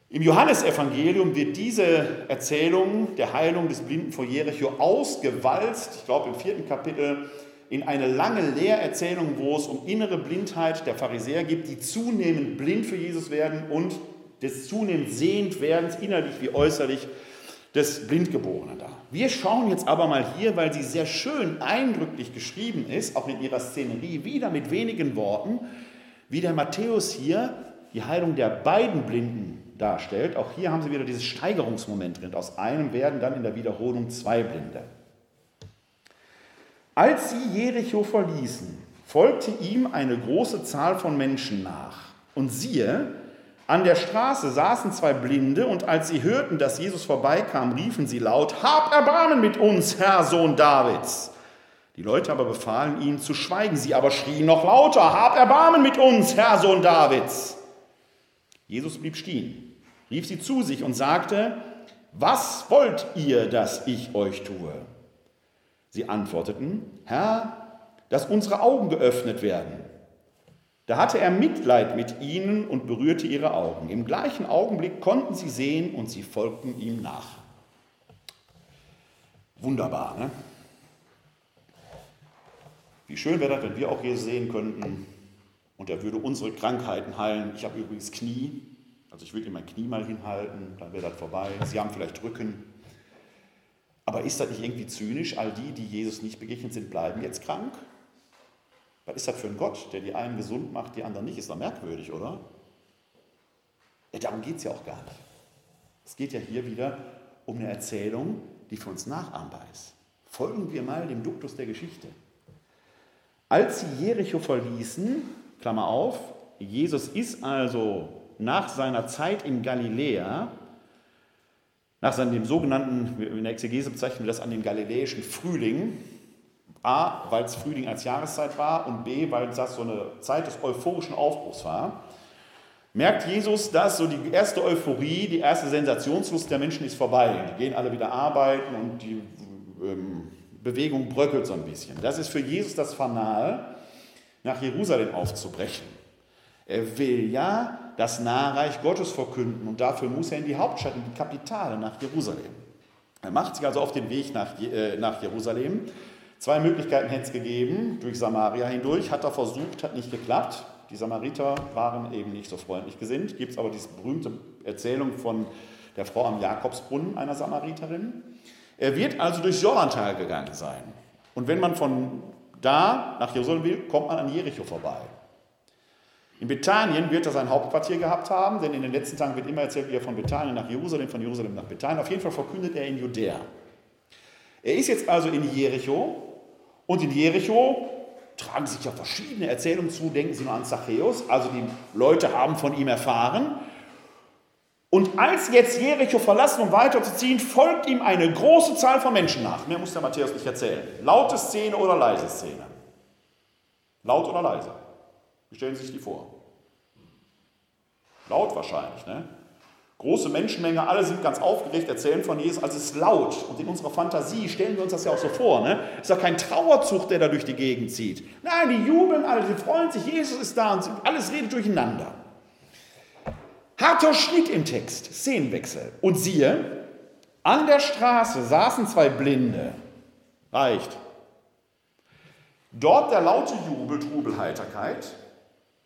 Im Johannesevangelium wird diese Erzählung der Heilung des Blinden vor Jericho ausgewalzt, ich glaube im vierten Kapitel, in eine lange Lehrerzählung, wo es um innere Blindheit der Pharisäer geht, die zunehmend blind für Jesus werden und des zunehmend sehend werdens, innerlich wie äußerlich, des Blindgeborenen da. Wir schauen jetzt aber mal hier, weil sie sehr schön eindrücklich geschrieben ist, auch in ihrer Szenerie, wieder mit wenigen Worten, wie der Matthäus hier die Heilung der beiden Blinden darstellt. Auch hier haben Sie wieder dieses Steigerungsmoment drin. Aus einem werden dann in der Wiederholung zwei Blinde. Als sie Jericho verließen, folgte ihm eine große Zahl von Menschen nach. Und siehe, an der Straße saßen zwei Blinde, und als sie hörten, dass Jesus vorbeikam, riefen sie laut, Hab Erbarmen mit uns, Herr Sohn Davids. Die Leute aber befahlen ihnen zu schweigen, sie aber schrien noch lauter, Hab Erbarmen mit uns, Herr Sohn Davids. Jesus blieb stehen rief sie zu sich und sagte, was wollt ihr, dass ich euch tue? Sie antworteten, Herr, dass unsere Augen geöffnet werden. Da hatte er Mitleid mit ihnen und berührte ihre Augen. Im gleichen Augenblick konnten sie sehen und sie folgten ihm nach. Wunderbar, ne? Wie schön wäre das, wenn wir auch hier sehen könnten und er würde unsere Krankheiten heilen. Ich habe übrigens Knie, also ich würde mein Knie mal hinhalten, dann wäre das vorbei. Sie haben vielleicht Rücken. Aber ist das nicht irgendwie zynisch? All die, die Jesus nicht begegnet sind, bleiben jetzt krank? Was ist das für ein Gott, der die einen gesund macht, die anderen nicht? Ist doch merkwürdig, oder? Ja, darum geht es ja auch gar nicht. Es geht ja hier wieder um eine Erzählung, die für uns nachahmbar ist. Folgen wir mal dem Duktus der Geschichte. Als sie Jericho verließen, Klammer auf, Jesus ist also nach seiner Zeit in Galiläa, nach seinem sogenannten, in der Exegese bezeichnen wir das an den galiläischen Frühling, A, weil es Frühling als Jahreszeit war und B, weil das so eine Zeit des euphorischen Aufbruchs war, merkt Jesus, dass so die erste Euphorie, die erste Sensationslust der Menschen ist vorbei. Die gehen alle wieder arbeiten und die ähm, Bewegung bröckelt so ein bisschen. Das ist für Jesus das Fanal, nach Jerusalem aufzubrechen. Er will ja das Nahreich Gottes verkünden und dafür muss er in die Hauptstadt, in die Kapitale, nach Jerusalem. Er macht sich also auf den Weg nach, äh, nach Jerusalem. Zwei Möglichkeiten hätte es gegeben, durch Samaria hindurch, hat er versucht, hat nicht geklappt. Die Samariter waren eben nicht so freundlich gesinnt. Gibt es aber diese berühmte Erzählung von der Frau am Jakobsbrunnen, einer Samariterin. Er wird also durchs Jordantal gegangen sein. Und wenn man von da nach Jerusalem will, kommt man an Jericho vorbei. In Bethanien wird er sein Hauptquartier gehabt haben, denn in den letzten Tagen wird immer erzählt, wie er von Bethanien nach Jerusalem, von Jerusalem nach Bethanien. Auf jeden Fall verkündet er in Judäa. Er ist jetzt also in Jericho und in Jericho tragen sich ja verschiedene Erzählungen zu. Denken Sie nur an Zachäus. Also die Leute haben von ihm erfahren. Und als jetzt Jericho verlassen, um weiterzuziehen, folgt ihm eine große Zahl von Menschen nach. Mehr muss der Matthäus nicht erzählen. Laute Szene oder leise Szene? Laut oder leise? Wie stellen Sie sich die vor? Laut wahrscheinlich, ne? Große Menschenmenge, alle sind ganz aufgeregt, erzählen von Jesus, also es ist laut. Und in unserer Fantasie stellen wir uns das ja auch so vor. Ne? Es ist ja kein Trauerzug, der da durch die Gegend zieht. Nein, die jubeln alle, sie freuen sich, Jesus ist da und alles redet durcheinander. Harter Schnitt im Text, Szenenwechsel. Und siehe, an der Straße saßen zwei Blinde. Reicht. Dort der laute Jubel, Trubel, Heiterkeit.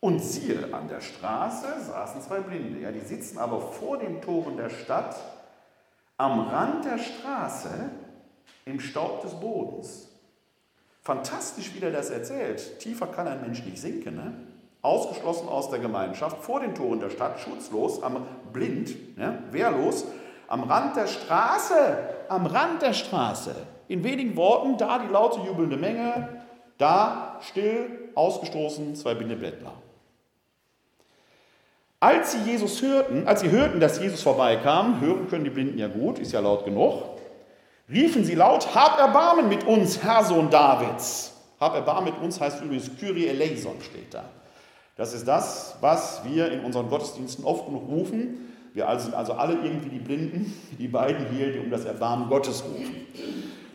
Und siehe, an der Straße saßen zwei Blinde. Ja, die sitzen aber vor den Toren der Stadt, am Rand der Straße, im Staub des Bodens. Fantastisch, wie der das erzählt. Tiefer kann ein Mensch nicht sinken. Ne? Ausgeschlossen aus der Gemeinschaft, vor den Toren der Stadt, schutzlos, am blind, ne? wehrlos, am Rand der Straße, am Rand der Straße. In wenigen Worten, da die laute jubelnde Menge, da still, ausgestoßen, zwei Bindeblättler. Als sie Jesus hörten, als sie hörten, dass Jesus vorbeikam, hören können die Blinden ja gut, ist ja laut genug, riefen sie laut, hab Erbarmen mit uns, Herr Sohn Davids. Hab Erbarmen mit uns heißt übrigens Kyrie eleison steht da. Das ist das, was wir in unseren Gottesdiensten oft genug rufen. Wir sind also alle irgendwie die Blinden, die beiden hier, die um das Erbarmen Gottes rufen.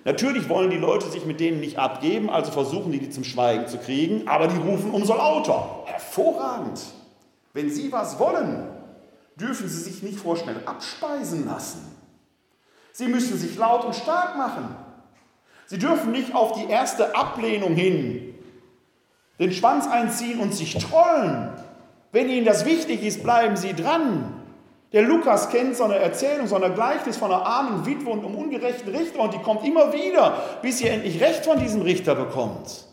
Natürlich wollen die Leute sich mit denen nicht abgeben, also versuchen die, die zum Schweigen zu kriegen, aber die rufen umso lauter. Hervorragend. Wenn Sie was wollen, dürfen Sie sich nicht vorschnell abspeisen lassen. Sie müssen sich laut und stark machen. Sie dürfen nicht auf die erste Ablehnung hin den Schwanz einziehen und sich trollen. Wenn Ihnen das wichtig ist, bleiben Sie dran. Der Lukas kennt so eine Erzählung, so eine Gleichnis von einer armen Witwe und einem ungerechten Richter und die kommt immer wieder, bis sie endlich Recht von diesem Richter bekommt.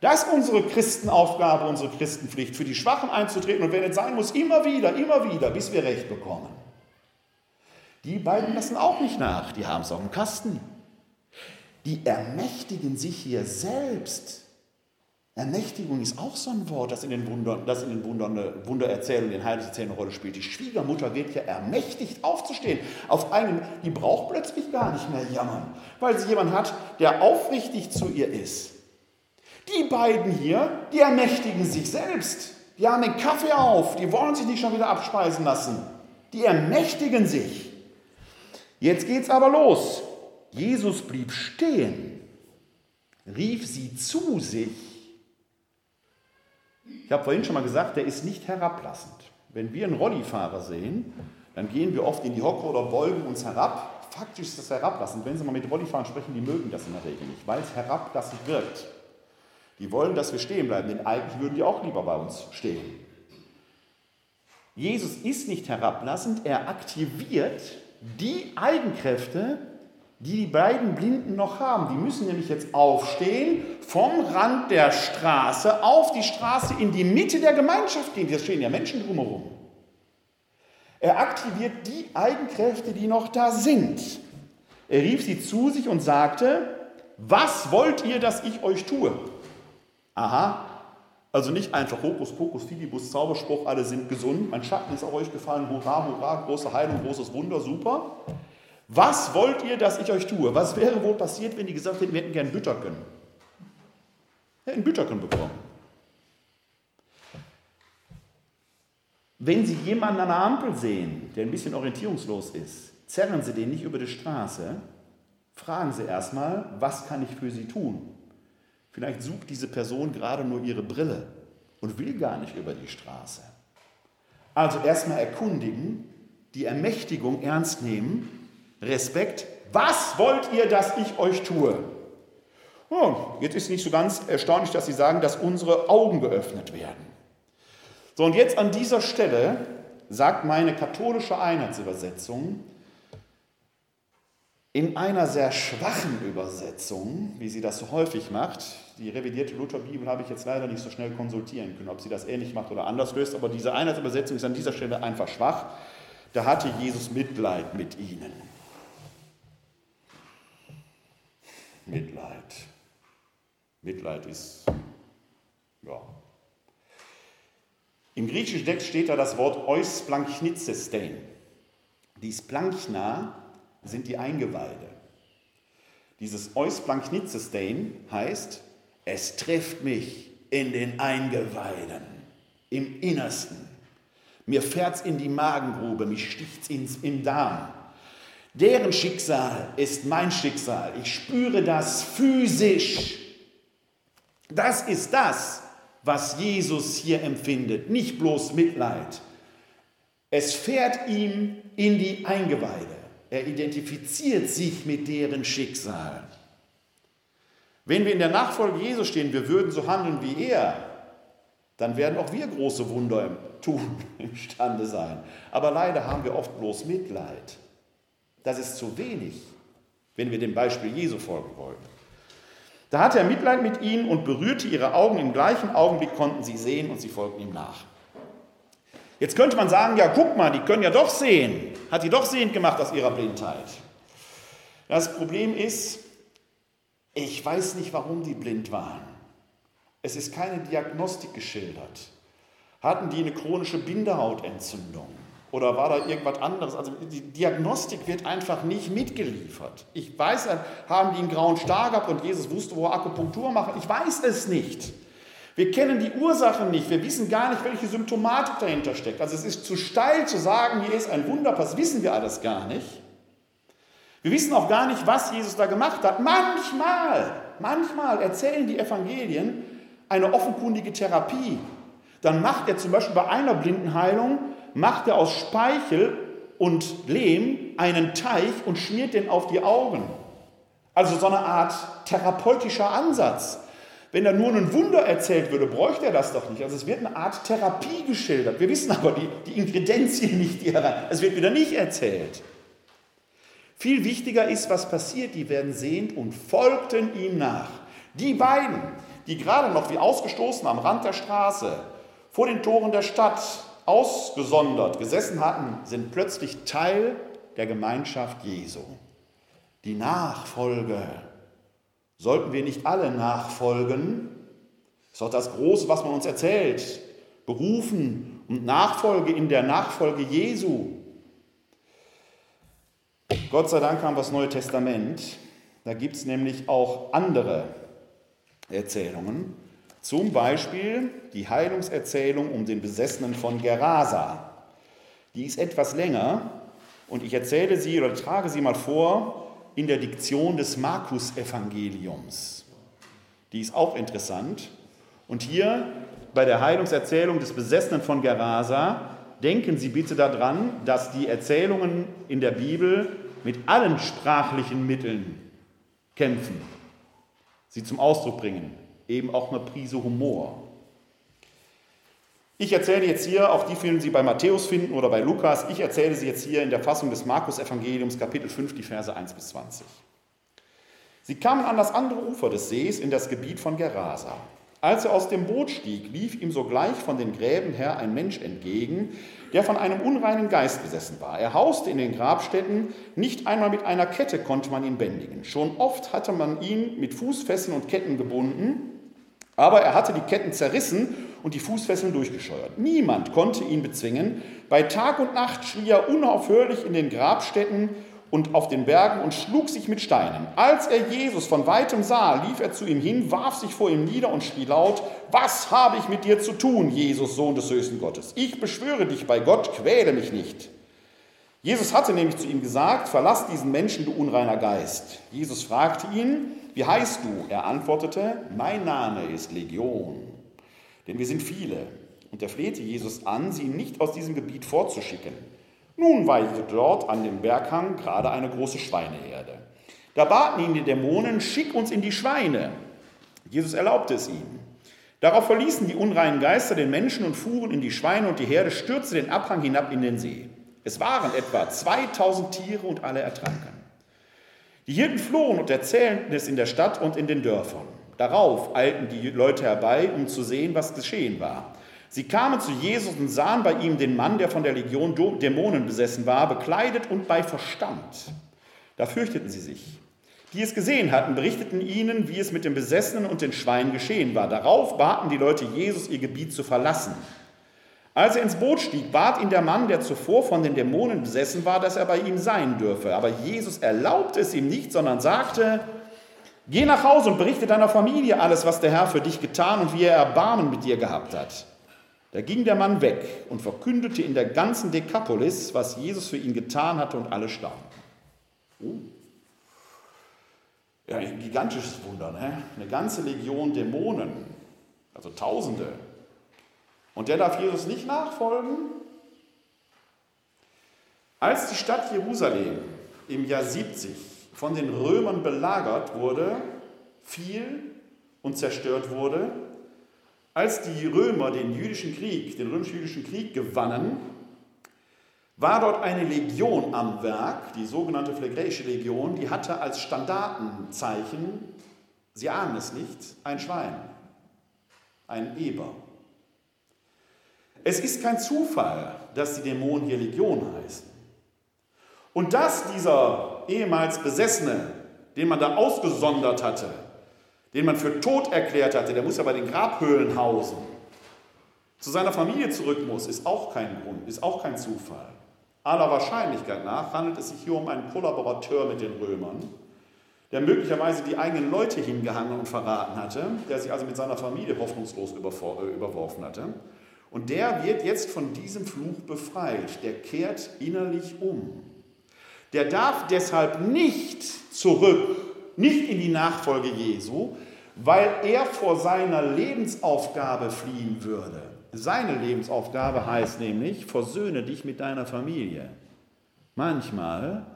Das ist unsere Christenaufgabe, unsere Christenpflicht, für die Schwachen einzutreten und wenn es sein muss, immer wieder, immer wieder, bis wir Recht bekommen. Die beiden lassen auch nicht nach, die haben es auch im Kasten. Die ermächtigen sich hier selbst. Ermächtigung ist auch so ein Wort, das in den, Wundern, das in den Wundern, Wundererzählungen, den Heilserzählungen eine Rolle spielt. Die Schwiegermutter geht ja ermächtigt aufzustehen. Auf einen, die braucht plötzlich gar nicht mehr jammern, weil sie jemanden hat, der aufrichtig zu ihr ist. Die beiden hier, die ermächtigen sich selbst. Die haben den Kaffee auf, die wollen sich nicht schon wieder abspeisen lassen. Die ermächtigen sich. Jetzt geht's aber los. Jesus blieb stehen, rief sie zu sich. Ich habe vorhin schon mal gesagt, der ist nicht herablassend. Wenn wir einen Rollifahrer sehen, dann gehen wir oft in die Hocke oder beugen uns herab. Faktisch ist das herablassend. Wenn Sie mal mit Rollifahrern sprechen, die mögen das in der Regel nicht, weil es herablassend wirkt. Die wollen, dass wir stehen bleiben, denn eigentlich würden die auch lieber bei uns stehen. Jesus ist nicht herablassend, er aktiviert die Eigenkräfte, die die beiden Blinden noch haben. Die müssen nämlich jetzt aufstehen, vom Rand der Straße auf die Straße in die Mitte der Gemeinschaft gehen. Da stehen ja Menschen drumherum. Er aktiviert die Eigenkräfte, die noch da sind. Er rief sie zu sich und sagte, was wollt ihr, dass ich euch tue? Aha, also nicht einfach Hokus Pokus Fidibus Zauberspruch, alle sind gesund, mein Schatten ist auf euch gefallen, hurra, hurra, große Heilung, großes Wunder, super. Was wollt ihr, dass ich euch tue? Was wäre wohl passiert, wenn die gesagt hätten, wir hätten gern Bütterken? Hätten Bütterken bekommen. Wenn Sie jemanden an der Ampel sehen, der ein bisschen orientierungslos ist, zerren Sie den nicht über die Straße, fragen Sie erstmal, was kann ich für Sie tun? Vielleicht sucht diese Person gerade nur ihre Brille und will gar nicht über die Straße. Also erstmal erkundigen, die Ermächtigung ernst nehmen, Respekt. Was wollt ihr, dass ich euch tue? Oh, jetzt ist nicht so ganz erstaunlich, dass Sie sagen, dass unsere Augen geöffnet werden. So, und jetzt an dieser Stelle sagt meine katholische Einheitsübersetzung, in einer sehr schwachen Übersetzung, wie sie das so häufig macht, die revidierte Lutherbibel habe ich jetzt leider nicht so schnell konsultieren können, ob sie das ähnlich macht oder anders löst, aber diese Einheitsübersetzung ist an dieser Stelle einfach schwach. Da hatte Jesus Mitleid mit ihnen. Mitleid. Mitleid ist, ja. Im griechischen Text steht da das Wort eus planknitzestein. Dies Planchna sind die Eingeweide. Dieses Eusplanknitzestein heißt, es trifft mich in den Eingeweiden, im Innersten. Mir fährt's in die Magengrube, mich sticht's ins, im Darm. Deren Schicksal ist mein Schicksal. Ich spüre das physisch. Das ist das, was Jesus hier empfindet, nicht bloß Mitleid. Es fährt ihm in die Eingeweide. Er identifiziert sich mit deren Schicksal. Wenn wir in der Nachfolge Jesu stehen, wir würden so handeln wie er, dann werden auch wir große Wunder tun, imstande sein. Aber leider haben wir oft bloß Mitleid. Das ist zu wenig, wenn wir dem Beispiel Jesu folgen wollen. Da hatte er Mitleid mit ihnen und berührte ihre Augen. Im gleichen Augenblick konnten sie sehen und sie folgten ihm nach. Jetzt könnte man sagen, ja, guck mal, die können ja doch sehen. Hat die doch sehend gemacht aus ihrer Blindheit. Das Problem ist, ich weiß nicht, warum die blind waren. Es ist keine Diagnostik geschildert. Hatten die eine chronische Bindehautentzündung? Oder war da irgendwas anderes? Also die Diagnostik wird einfach nicht mitgeliefert. Ich weiß, haben die einen grauen Star gehabt und Jesus wusste, wo er Akupunktur machen? Ich weiß es nicht. Wir kennen die Ursachen nicht. Wir wissen gar nicht, welche Symptomatik dahinter steckt. Also es ist zu steil zu sagen, hier ist ein Wunder, das wissen wir alles gar nicht. Wir wissen auch gar nicht, was Jesus da gemacht hat. Manchmal, manchmal erzählen die Evangelien eine offenkundige Therapie. Dann macht er zum Beispiel bei einer Blindenheilung, macht er aus Speichel und Lehm einen Teich und schmiert den auf die Augen. Also so eine Art therapeutischer Ansatz. Wenn er nur ein Wunder erzählt würde, bräuchte er das doch nicht. Also es wird eine Art Therapie geschildert. Wir wissen aber die, die Ingredienzien nicht, die herein. Es wird wieder nicht erzählt. Viel wichtiger ist, was passiert. Die werden sehend und folgten ihm nach. Die beiden, die gerade noch wie ausgestoßen am Rand der Straße vor den Toren der Stadt ausgesondert gesessen hatten, sind plötzlich Teil der Gemeinschaft Jesu. Die Nachfolge Sollten wir nicht alle nachfolgen? Das ist doch das Große, was man uns erzählt. Berufen und Nachfolge in der Nachfolge Jesu. Gott sei Dank haben wir das Neue Testament. Da gibt es nämlich auch andere Erzählungen. Zum Beispiel die Heilungserzählung um den Besessenen von Gerasa. Die ist etwas länger und ich erzähle sie oder trage sie mal vor in der Diktion des Markus-Evangeliums. Die ist auch interessant. Und hier bei der Heilungserzählung des Besessenen von Gerasa denken Sie bitte daran, dass die Erzählungen in der Bibel mit allen sprachlichen Mitteln kämpfen, sie zum Ausdruck bringen, eben auch eine Prise Humor. Ich erzähle jetzt hier, auch die finden Sie bei Matthäus finden oder bei Lukas, ich erzähle sie jetzt hier in der Fassung des Markus-Evangeliums, Kapitel 5, die Verse 1 bis 20. Sie kamen an das andere Ufer des Sees in das Gebiet von Gerasa. Als er aus dem Boot stieg, lief ihm sogleich von den Gräben her ein Mensch entgegen, der von einem unreinen Geist besessen war. Er hauste in den Grabstätten, nicht einmal mit einer Kette konnte man ihn bändigen. Schon oft hatte man ihn mit Fußfesseln und Ketten gebunden, aber er hatte die Ketten zerrissen und die Fußfesseln durchgescheuert. Niemand konnte ihn bezwingen. Bei Tag und Nacht schrie er unaufhörlich in den Grabstätten und auf den Bergen und schlug sich mit Steinen. Als er Jesus von weitem sah, lief er zu ihm hin, warf sich vor ihm nieder und schrie laut, was habe ich mit dir zu tun, Jesus, Sohn des höchsten Gottes? Ich beschwöre dich bei Gott, quäle mich nicht. Jesus hatte nämlich zu ihm gesagt, verlass diesen Menschen, du unreiner Geist. Jesus fragte ihn, wie heißt du? Er antwortete, mein Name ist Legion, denn wir sind viele. Und er flehte Jesus an, sie nicht aus diesem Gebiet vorzuschicken. Nun weidete dort an dem Berghang gerade eine große Schweineherde. Da baten ihn die Dämonen, schick uns in die Schweine. Jesus erlaubte es ihnen. Darauf verließen die unreinen Geister den Menschen und fuhren in die Schweine und die Herde stürzte den Abhang hinab in den See. Es waren etwa 2000 Tiere und alle ertranken. Die Hirten flohen und erzählten es in der Stadt und in den Dörfern. Darauf eilten die Leute herbei, um zu sehen, was geschehen war. Sie kamen zu Jesus und sahen bei ihm den Mann, der von der Legion Dämonen besessen war, bekleidet und bei Verstand. Da fürchteten sie sich. Die es gesehen hatten, berichteten ihnen, wie es mit den Besessenen und den Schweinen geschehen war. Darauf baten die Leute Jesus, ihr Gebiet zu verlassen. Als er ins Boot stieg, bat ihn der Mann, der zuvor von den Dämonen besessen war, dass er bei ihm sein dürfe. Aber Jesus erlaubte es ihm nicht, sondern sagte, Geh nach Hause und berichte deiner Familie alles, was der Herr für dich getan und wie er Erbarmen mit dir gehabt hat. Da ging der Mann weg und verkündete in der ganzen Dekapolis, was Jesus für ihn getan hatte und alle staunten. Oh. Ja, ein gigantisches Wunder, ne? eine ganze Legion Dämonen, also Tausende. Und der darf Jesus nicht nachfolgen? Als die Stadt Jerusalem im Jahr 70 von den Römern belagert wurde, fiel und zerstört wurde, als die Römer den jüdischen Krieg, den römisch-jüdischen Krieg gewannen, war dort eine Legion am Werk, die sogenannte Phlegräische Legion, die hatte als Standartenzeichen, Sie ahnen es nicht, ein Schwein, ein Eber. Es ist kein Zufall, dass die Dämonen hier Legion heißen. Und dass dieser ehemals Besessene, den man da ausgesondert hatte, den man für tot erklärt hatte, der muss ja bei den Grabhöhlen hausen, zu seiner Familie zurück muss, ist auch kein Grund, ist auch kein Zufall. Aller Wahrscheinlichkeit nach handelt es sich hier um einen Kollaborateur mit den Römern, der möglicherweise die eigenen Leute hingehangen und verraten hatte, der sich also mit seiner Familie hoffnungslos äh, überworfen hatte. Und der wird jetzt von diesem Fluch befreit. Der kehrt innerlich um. Der darf deshalb nicht zurück nicht in die Nachfolge Jesu, weil er vor seiner Lebensaufgabe fliehen würde. Seine Lebensaufgabe heißt nämlich, versöhne dich mit deiner Familie. Manchmal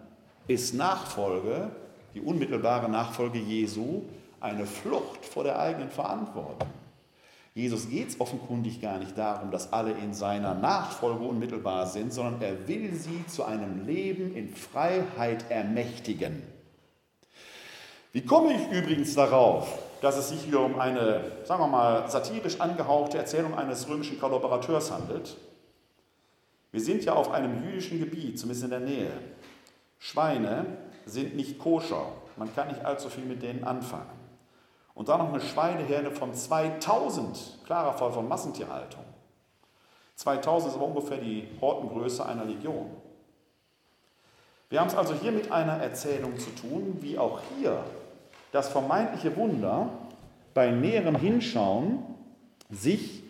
ist Nachfolge, die unmittelbare Nachfolge Jesu, eine Flucht vor der eigenen Verantwortung. Jesus geht es offenkundig gar nicht darum, dass alle in seiner Nachfolge unmittelbar sind, sondern er will sie zu einem Leben in Freiheit ermächtigen. Wie komme ich übrigens darauf, dass es sich hier um eine, sagen wir mal, satirisch angehauchte Erzählung eines römischen Kollaborateurs handelt? Wir sind ja auf einem jüdischen Gebiet, zumindest in der Nähe. Schweine sind nicht koscher. Man kann nicht allzu viel mit denen anfangen. Und dann noch eine Schweineherde von 2000, klarer Fall von Massentierhaltung. 2000 ist aber ungefähr die Hortengröße einer Legion. Wir haben es also hier mit einer Erzählung zu tun, wie auch hier das vermeintliche Wunder bei näherem Hinschauen sich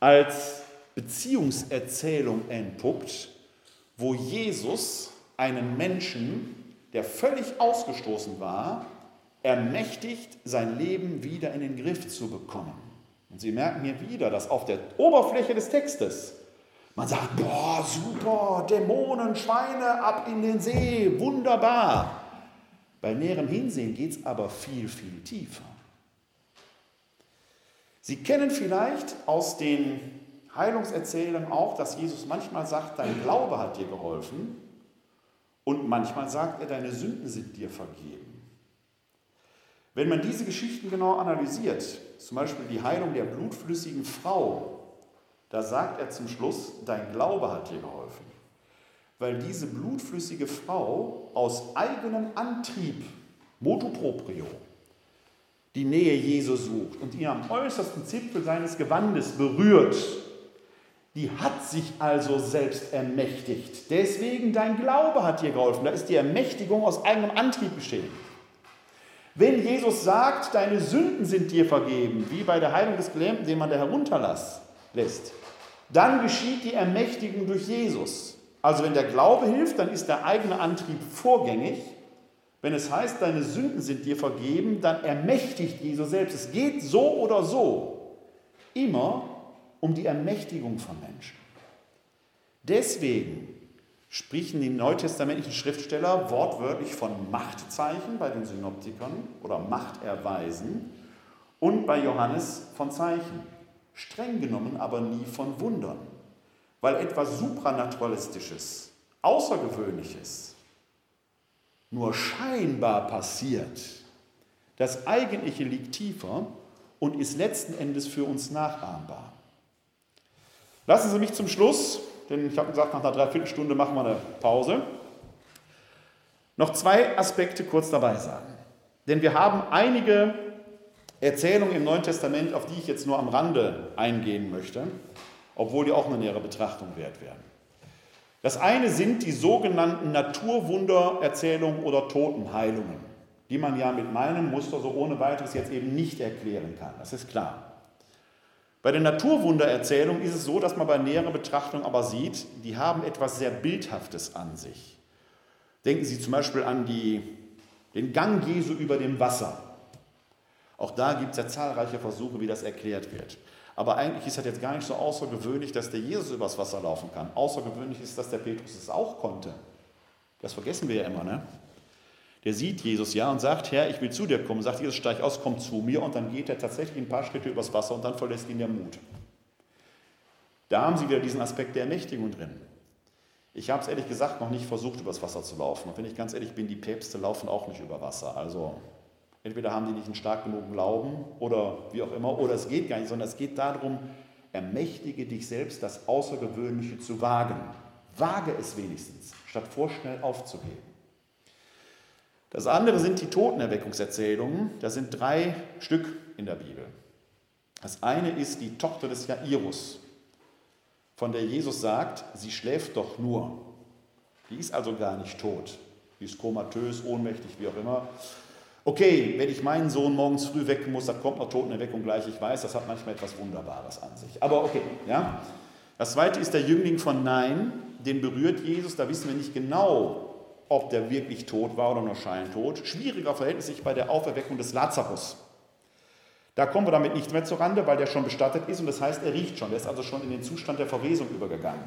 als Beziehungserzählung entpuppt, wo Jesus einen Menschen, der völlig ausgestoßen war, ermächtigt, sein Leben wieder in den Griff zu bekommen. Und Sie merken hier wieder, dass auf der Oberfläche des Textes man sagt, boah, super, Dämonen, Schweine, ab in den See, wunderbar. Bei näherem Hinsehen geht es aber viel, viel tiefer. Sie kennen vielleicht aus den Heilungserzählungen auch, dass Jesus manchmal sagt, dein Glaube hat dir geholfen und manchmal sagt er, deine Sünden sind dir vergeben. Wenn man diese Geschichten genau analysiert, zum Beispiel die Heilung der blutflüssigen Frau, da sagt er zum Schluss, dein Glaube hat dir geholfen. Weil diese blutflüssige Frau aus eigenem Antrieb, motu proprio, die Nähe Jesu sucht und ihn am äußersten Zipfel seines Gewandes berührt, die hat sich also selbst ermächtigt. Deswegen dein Glaube hat dir geholfen. Da ist die Ermächtigung aus eigenem Antrieb geschehen. Wenn Jesus sagt, deine Sünden sind dir vergeben, wie bei der Heilung des Gelähmten, den man da herunterlässt, dann geschieht die Ermächtigung durch Jesus. Also wenn der Glaube hilft, dann ist der eigene Antrieb vorgängig. Wenn es heißt, deine Sünden sind dir vergeben, dann ermächtigt Jesus selbst. Es geht so oder so immer um die Ermächtigung von Menschen. Deswegen sprechen die neutestamentlichen Schriftsteller wortwörtlich von Machtzeichen bei den Synoptikern oder Machterweisen und bei Johannes von Zeichen. Streng genommen aber nie von Wundern, weil etwas Supranaturalistisches, Außergewöhnliches nur scheinbar passiert. Das Eigentliche liegt tiefer und ist letzten Endes für uns nachahmbar. Lassen Sie mich zum Schluss denn ich habe gesagt, nach einer Dreiviertelstunde machen wir eine Pause. Noch zwei Aspekte kurz dabei sagen. Denn wir haben einige Erzählungen im Neuen Testament, auf die ich jetzt nur am Rande eingehen möchte, obwohl die auch eine nähere Betrachtung wert werden. Das eine sind die sogenannten Naturwundererzählungen oder Totenheilungen, die man ja mit meinem Muster so ohne weiteres jetzt eben nicht erklären kann. Das ist klar. Bei der Naturwundererzählung ist es so, dass man bei näherer Betrachtung aber sieht, die haben etwas sehr Bildhaftes an sich. Denken Sie zum Beispiel an die, den Gang Jesu über dem Wasser. Auch da gibt es ja zahlreiche Versuche, wie das erklärt wird. Aber eigentlich ist das jetzt gar nicht so außergewöhnlich, dass der Jesus übers Wasser laufen kann. Außergewöhnlich ist, dass der Petrus es auch konnte. Das vergessen wir ja immer, ne? Der sieht Jesus ja und sagt, Herr, ich will zu dir kommen. Sagt Jesus, steig aus, komm zu mir. Und dann geht er tatsächlich ein paar Schritte übers Wasser und dann verlässt ihn der Mut. Da haben Sie wieder diesen Aspekt der Ermächtigung drin. Ich habe es ehrlich gesagt noch nicht versucht, übers Wasser zu laufen. Und wenn ich ganz ehrlich bin, die Päpste laufen auch nicht über Wasser. Also entweder haben die nicht einen stark genug Glauben oder wie auch immer, oder es geht gar nicht, sondern es geht darum, ermächtige dich selbst, das Außergewöhnliche zu wagen. Wage es wenigstens, statt vorschnell aufzugeben. Das andere sind die Totenerweckungserzählungen. Da sind drei Stück in der Bibel. Das eine ist die Tochter des Jairus, von der Jesus sagt, sie schläft doch nur. Die ist also gar nicht tot. Die ist komatös, ohnmächtig, wie auch immer. Okay, wenn ich meinen Sohn morgens früh wecken muss, da kommt noch Totenerweckung gleich. Ich weiß, das hat manchmal etwas Wunderbares an sich. Aber okay, ja. Das zweite ist der Jüngling von Nein, den berührt Jesus. Da wissen wir nicht genau, ob der wirklich tot war oder nur scheintot. Schwieriger verhält es sich bei der Auferweckung des Lazarus. Da kommen wir damit nicht mehr zur Rande, weil der schon bestattet ist und das heißt, er riecht schon. Er ist also schon in den Zustand der Verwesung übergegangen.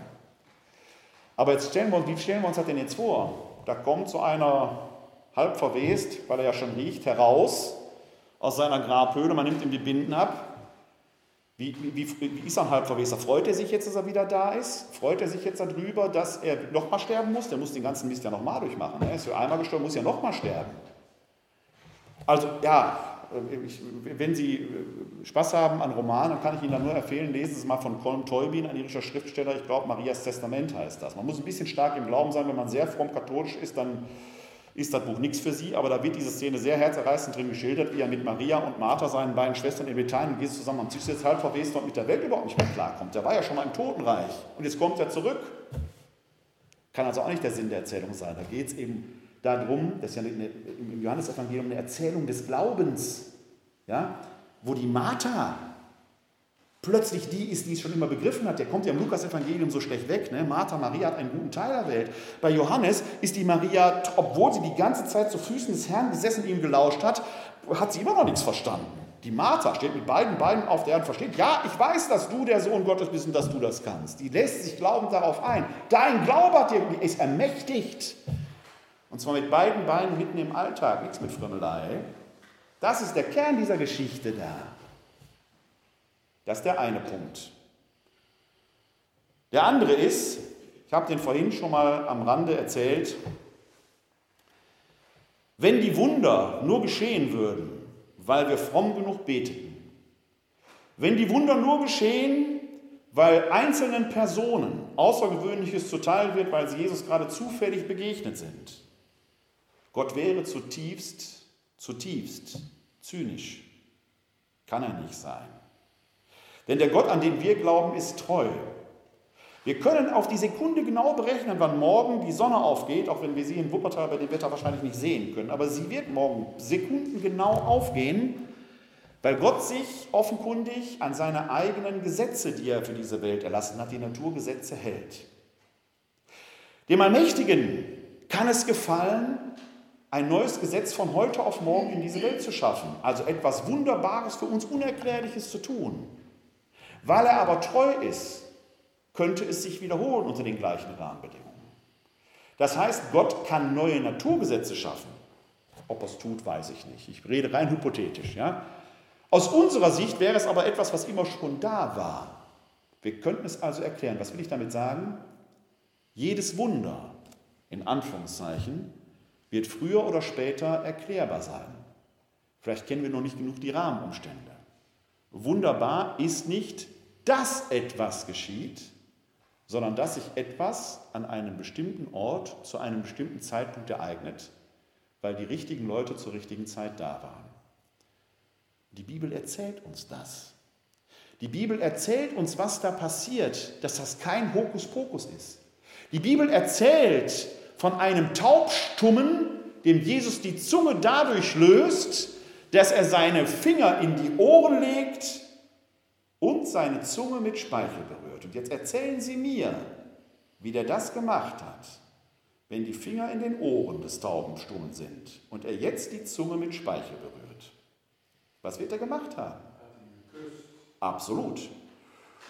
Aber jetzt stellen wir uns, wie stellen wir uns das denn jetzt vor? Da kommt so einer halb verwest, weil er ja schon riecht, heraus aus seiner Grabhöhle, man nimmt ihm die Binden ab wie, wie, wie ist er ein Halbverweser? Freut er sich jetzt, dass er wieder da ist? Freut er sich jetzt darüber, dass er nochmal sterben muss? Der muss den ganzen Mist ja nochmal durchmachen. Er ist für einmal gestorben, muss ja nochmal sterben. Also ja, ich, wenn Sie äh, Spaß haben an Romanen, dann kann ich Ihnen da nur empfehlen, lesen Sie mal von Colm Teubin, ein irischer Schriftsteller. Ich glaube, Marias Testament heißt das. Man muss ein bisschen stark im Glauben sein. Wenn man sehr fromm katholisch ist, dann ist das Buch nichts für sie, aber da wird diese Szene sehr herzerreißend drin geschildert, wie er mit Maria und Martha, seinen beiden Schwestern in Bethanien, Jesus zusammen am Tisch sitzt, halb verwest und mit der Welt überhaupt nicht mehr klarkommt. Der war ja schon mal im Totenreich und jetzt kommt er zurück. Kann also auch nicht der Sinn der Erzählung sein. Da geht es eben darum, das ist ja eine, im Johannesevangelium eine Erzählung des Glaubens, ja, wo die Martha plötzlich die ist, die es schon immer begriffen hat. Der kommt ja im Lukas-Evangelium so schlecht weg. Ne? Martha, Maria hat einen guten Teil der Welt. Bei Johannes ist die Maria, obwohl sie die ganze Zeit zu Füßen des Herrn gesessen ihm gelauscht hat, hat sie immer noch nichts verstanden. Die Martha steht mit beiden Beinen auf der Erde und versteht, ja, ich weiß, dass du der Sohn Gottes bist und dass du das kannst. Die lässt sich glaubend darauf ein. Dein Glaube hat dir, ist ermächtigt. Und zwar mit beiden Beinen mitten im Alltag, nichts mit Frömmelei. Das ist der Kern dieser Geschichte da. Das ist der eine Punkt. Der andere ist, ich habe den vorhin schon mal am Rande erzählt, wenn die Wunder nur geschehen würden, weil wir fromm genug beteten. Wenn die Wunder nur geschehen, weil einzelnen Personen Außergewöhnliches zuteil wird, weil sie Jesus gerade zufällig begegnet sind. Gott wäre zutiefst, zutiefst zynisch. Kann er nicht sein. Denn der Gott, an den wir glauben, ist treu. Wir können auf die Sekunde genau berechnen, wann morgen die Sonne aufgeht, auch wenn wir sie in Wuppertal bei dem Wetter wahrscheinlich nicht sehen können. Aber sie wird morgen sekundengenau aufgehen, weil Gott sich offenkundig an seine eigenen Gesetze, die er für diese Welt erlassen hat, die Naturgesetze hält. Dem Allmächtigen kann es gefallen, ein neues Gesetz von heute auf morgen in diese Welt zu schaffen, also etwas Wunderbares für uns Unerklärliches zu tun. Weil er aber treu ist, könnte es sich wiederholen unter den gleichen Rahmenbedingungen. Das heißt, Gott kann neue Naturgesetze schaffen. Ob er es tut, weiß ich nicht. Ich rede rein hypothetisch. Ja? Aus unserer Sicht wäre es aber etwas, was immer schon da war. Wir könnten es also erklären. Was will ich damit sagen? Jedes Wunder, in Anführungszeichen, wird früher oder später erklärbar sein. Vielleicht kennen wir noch nicht genug die Rahmenumstände. Wunderbar ist nicht, dass etwas geschieht, sondern dass sich etwas an einem bestimmten Ort zu einem bestimmten Zeitpunkt ereignet, weil die richtigen Leute zur richtigen Zeit da waren. Die Bibel erzählt uns das. Die Bibel erzählt uns, was da passiert, dass das kein Hokuspokus ist. Die Bibel erzählt von einem Taubstummen, dem Jesus die Zunge dadurch löst, dass er seine Finger in die Ohren legt und seine Zunge mit Speichel berührt. Und jetzt erzählen Sie mir, wie der das gemacht hat, wenn die Finger in den Ohren des Taubenstummen sind und er jetzt die Zunge mit Speichel berührt. Was wird er gemacht haben? Absolut.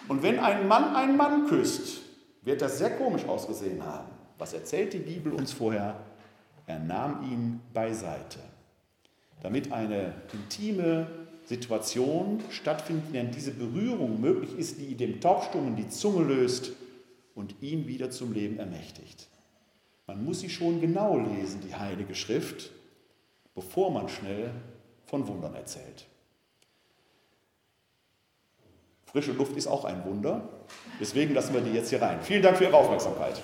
Und wenn ein Mann einen Mann küsst, wird das sehr komisch ausgesehen haben. Was erzählt die Bibel uns vorher? Er nahm ihn beiseite, damit eine intime Situation stattfindet, in der diese Berührung möglich ist, die dem Taubstummen die Zunge löst und ihn wieder zum Leben ermächtigt. Man muss sie schon genau lesen, die Heilige Schrift, bevor man schnell von Wundern erzählt. Frische Luft ist auch ein Wunder. Deswegen lassen wir die jetzt hier rein. Vielen Dank für Ihre Aufmerksamkeit.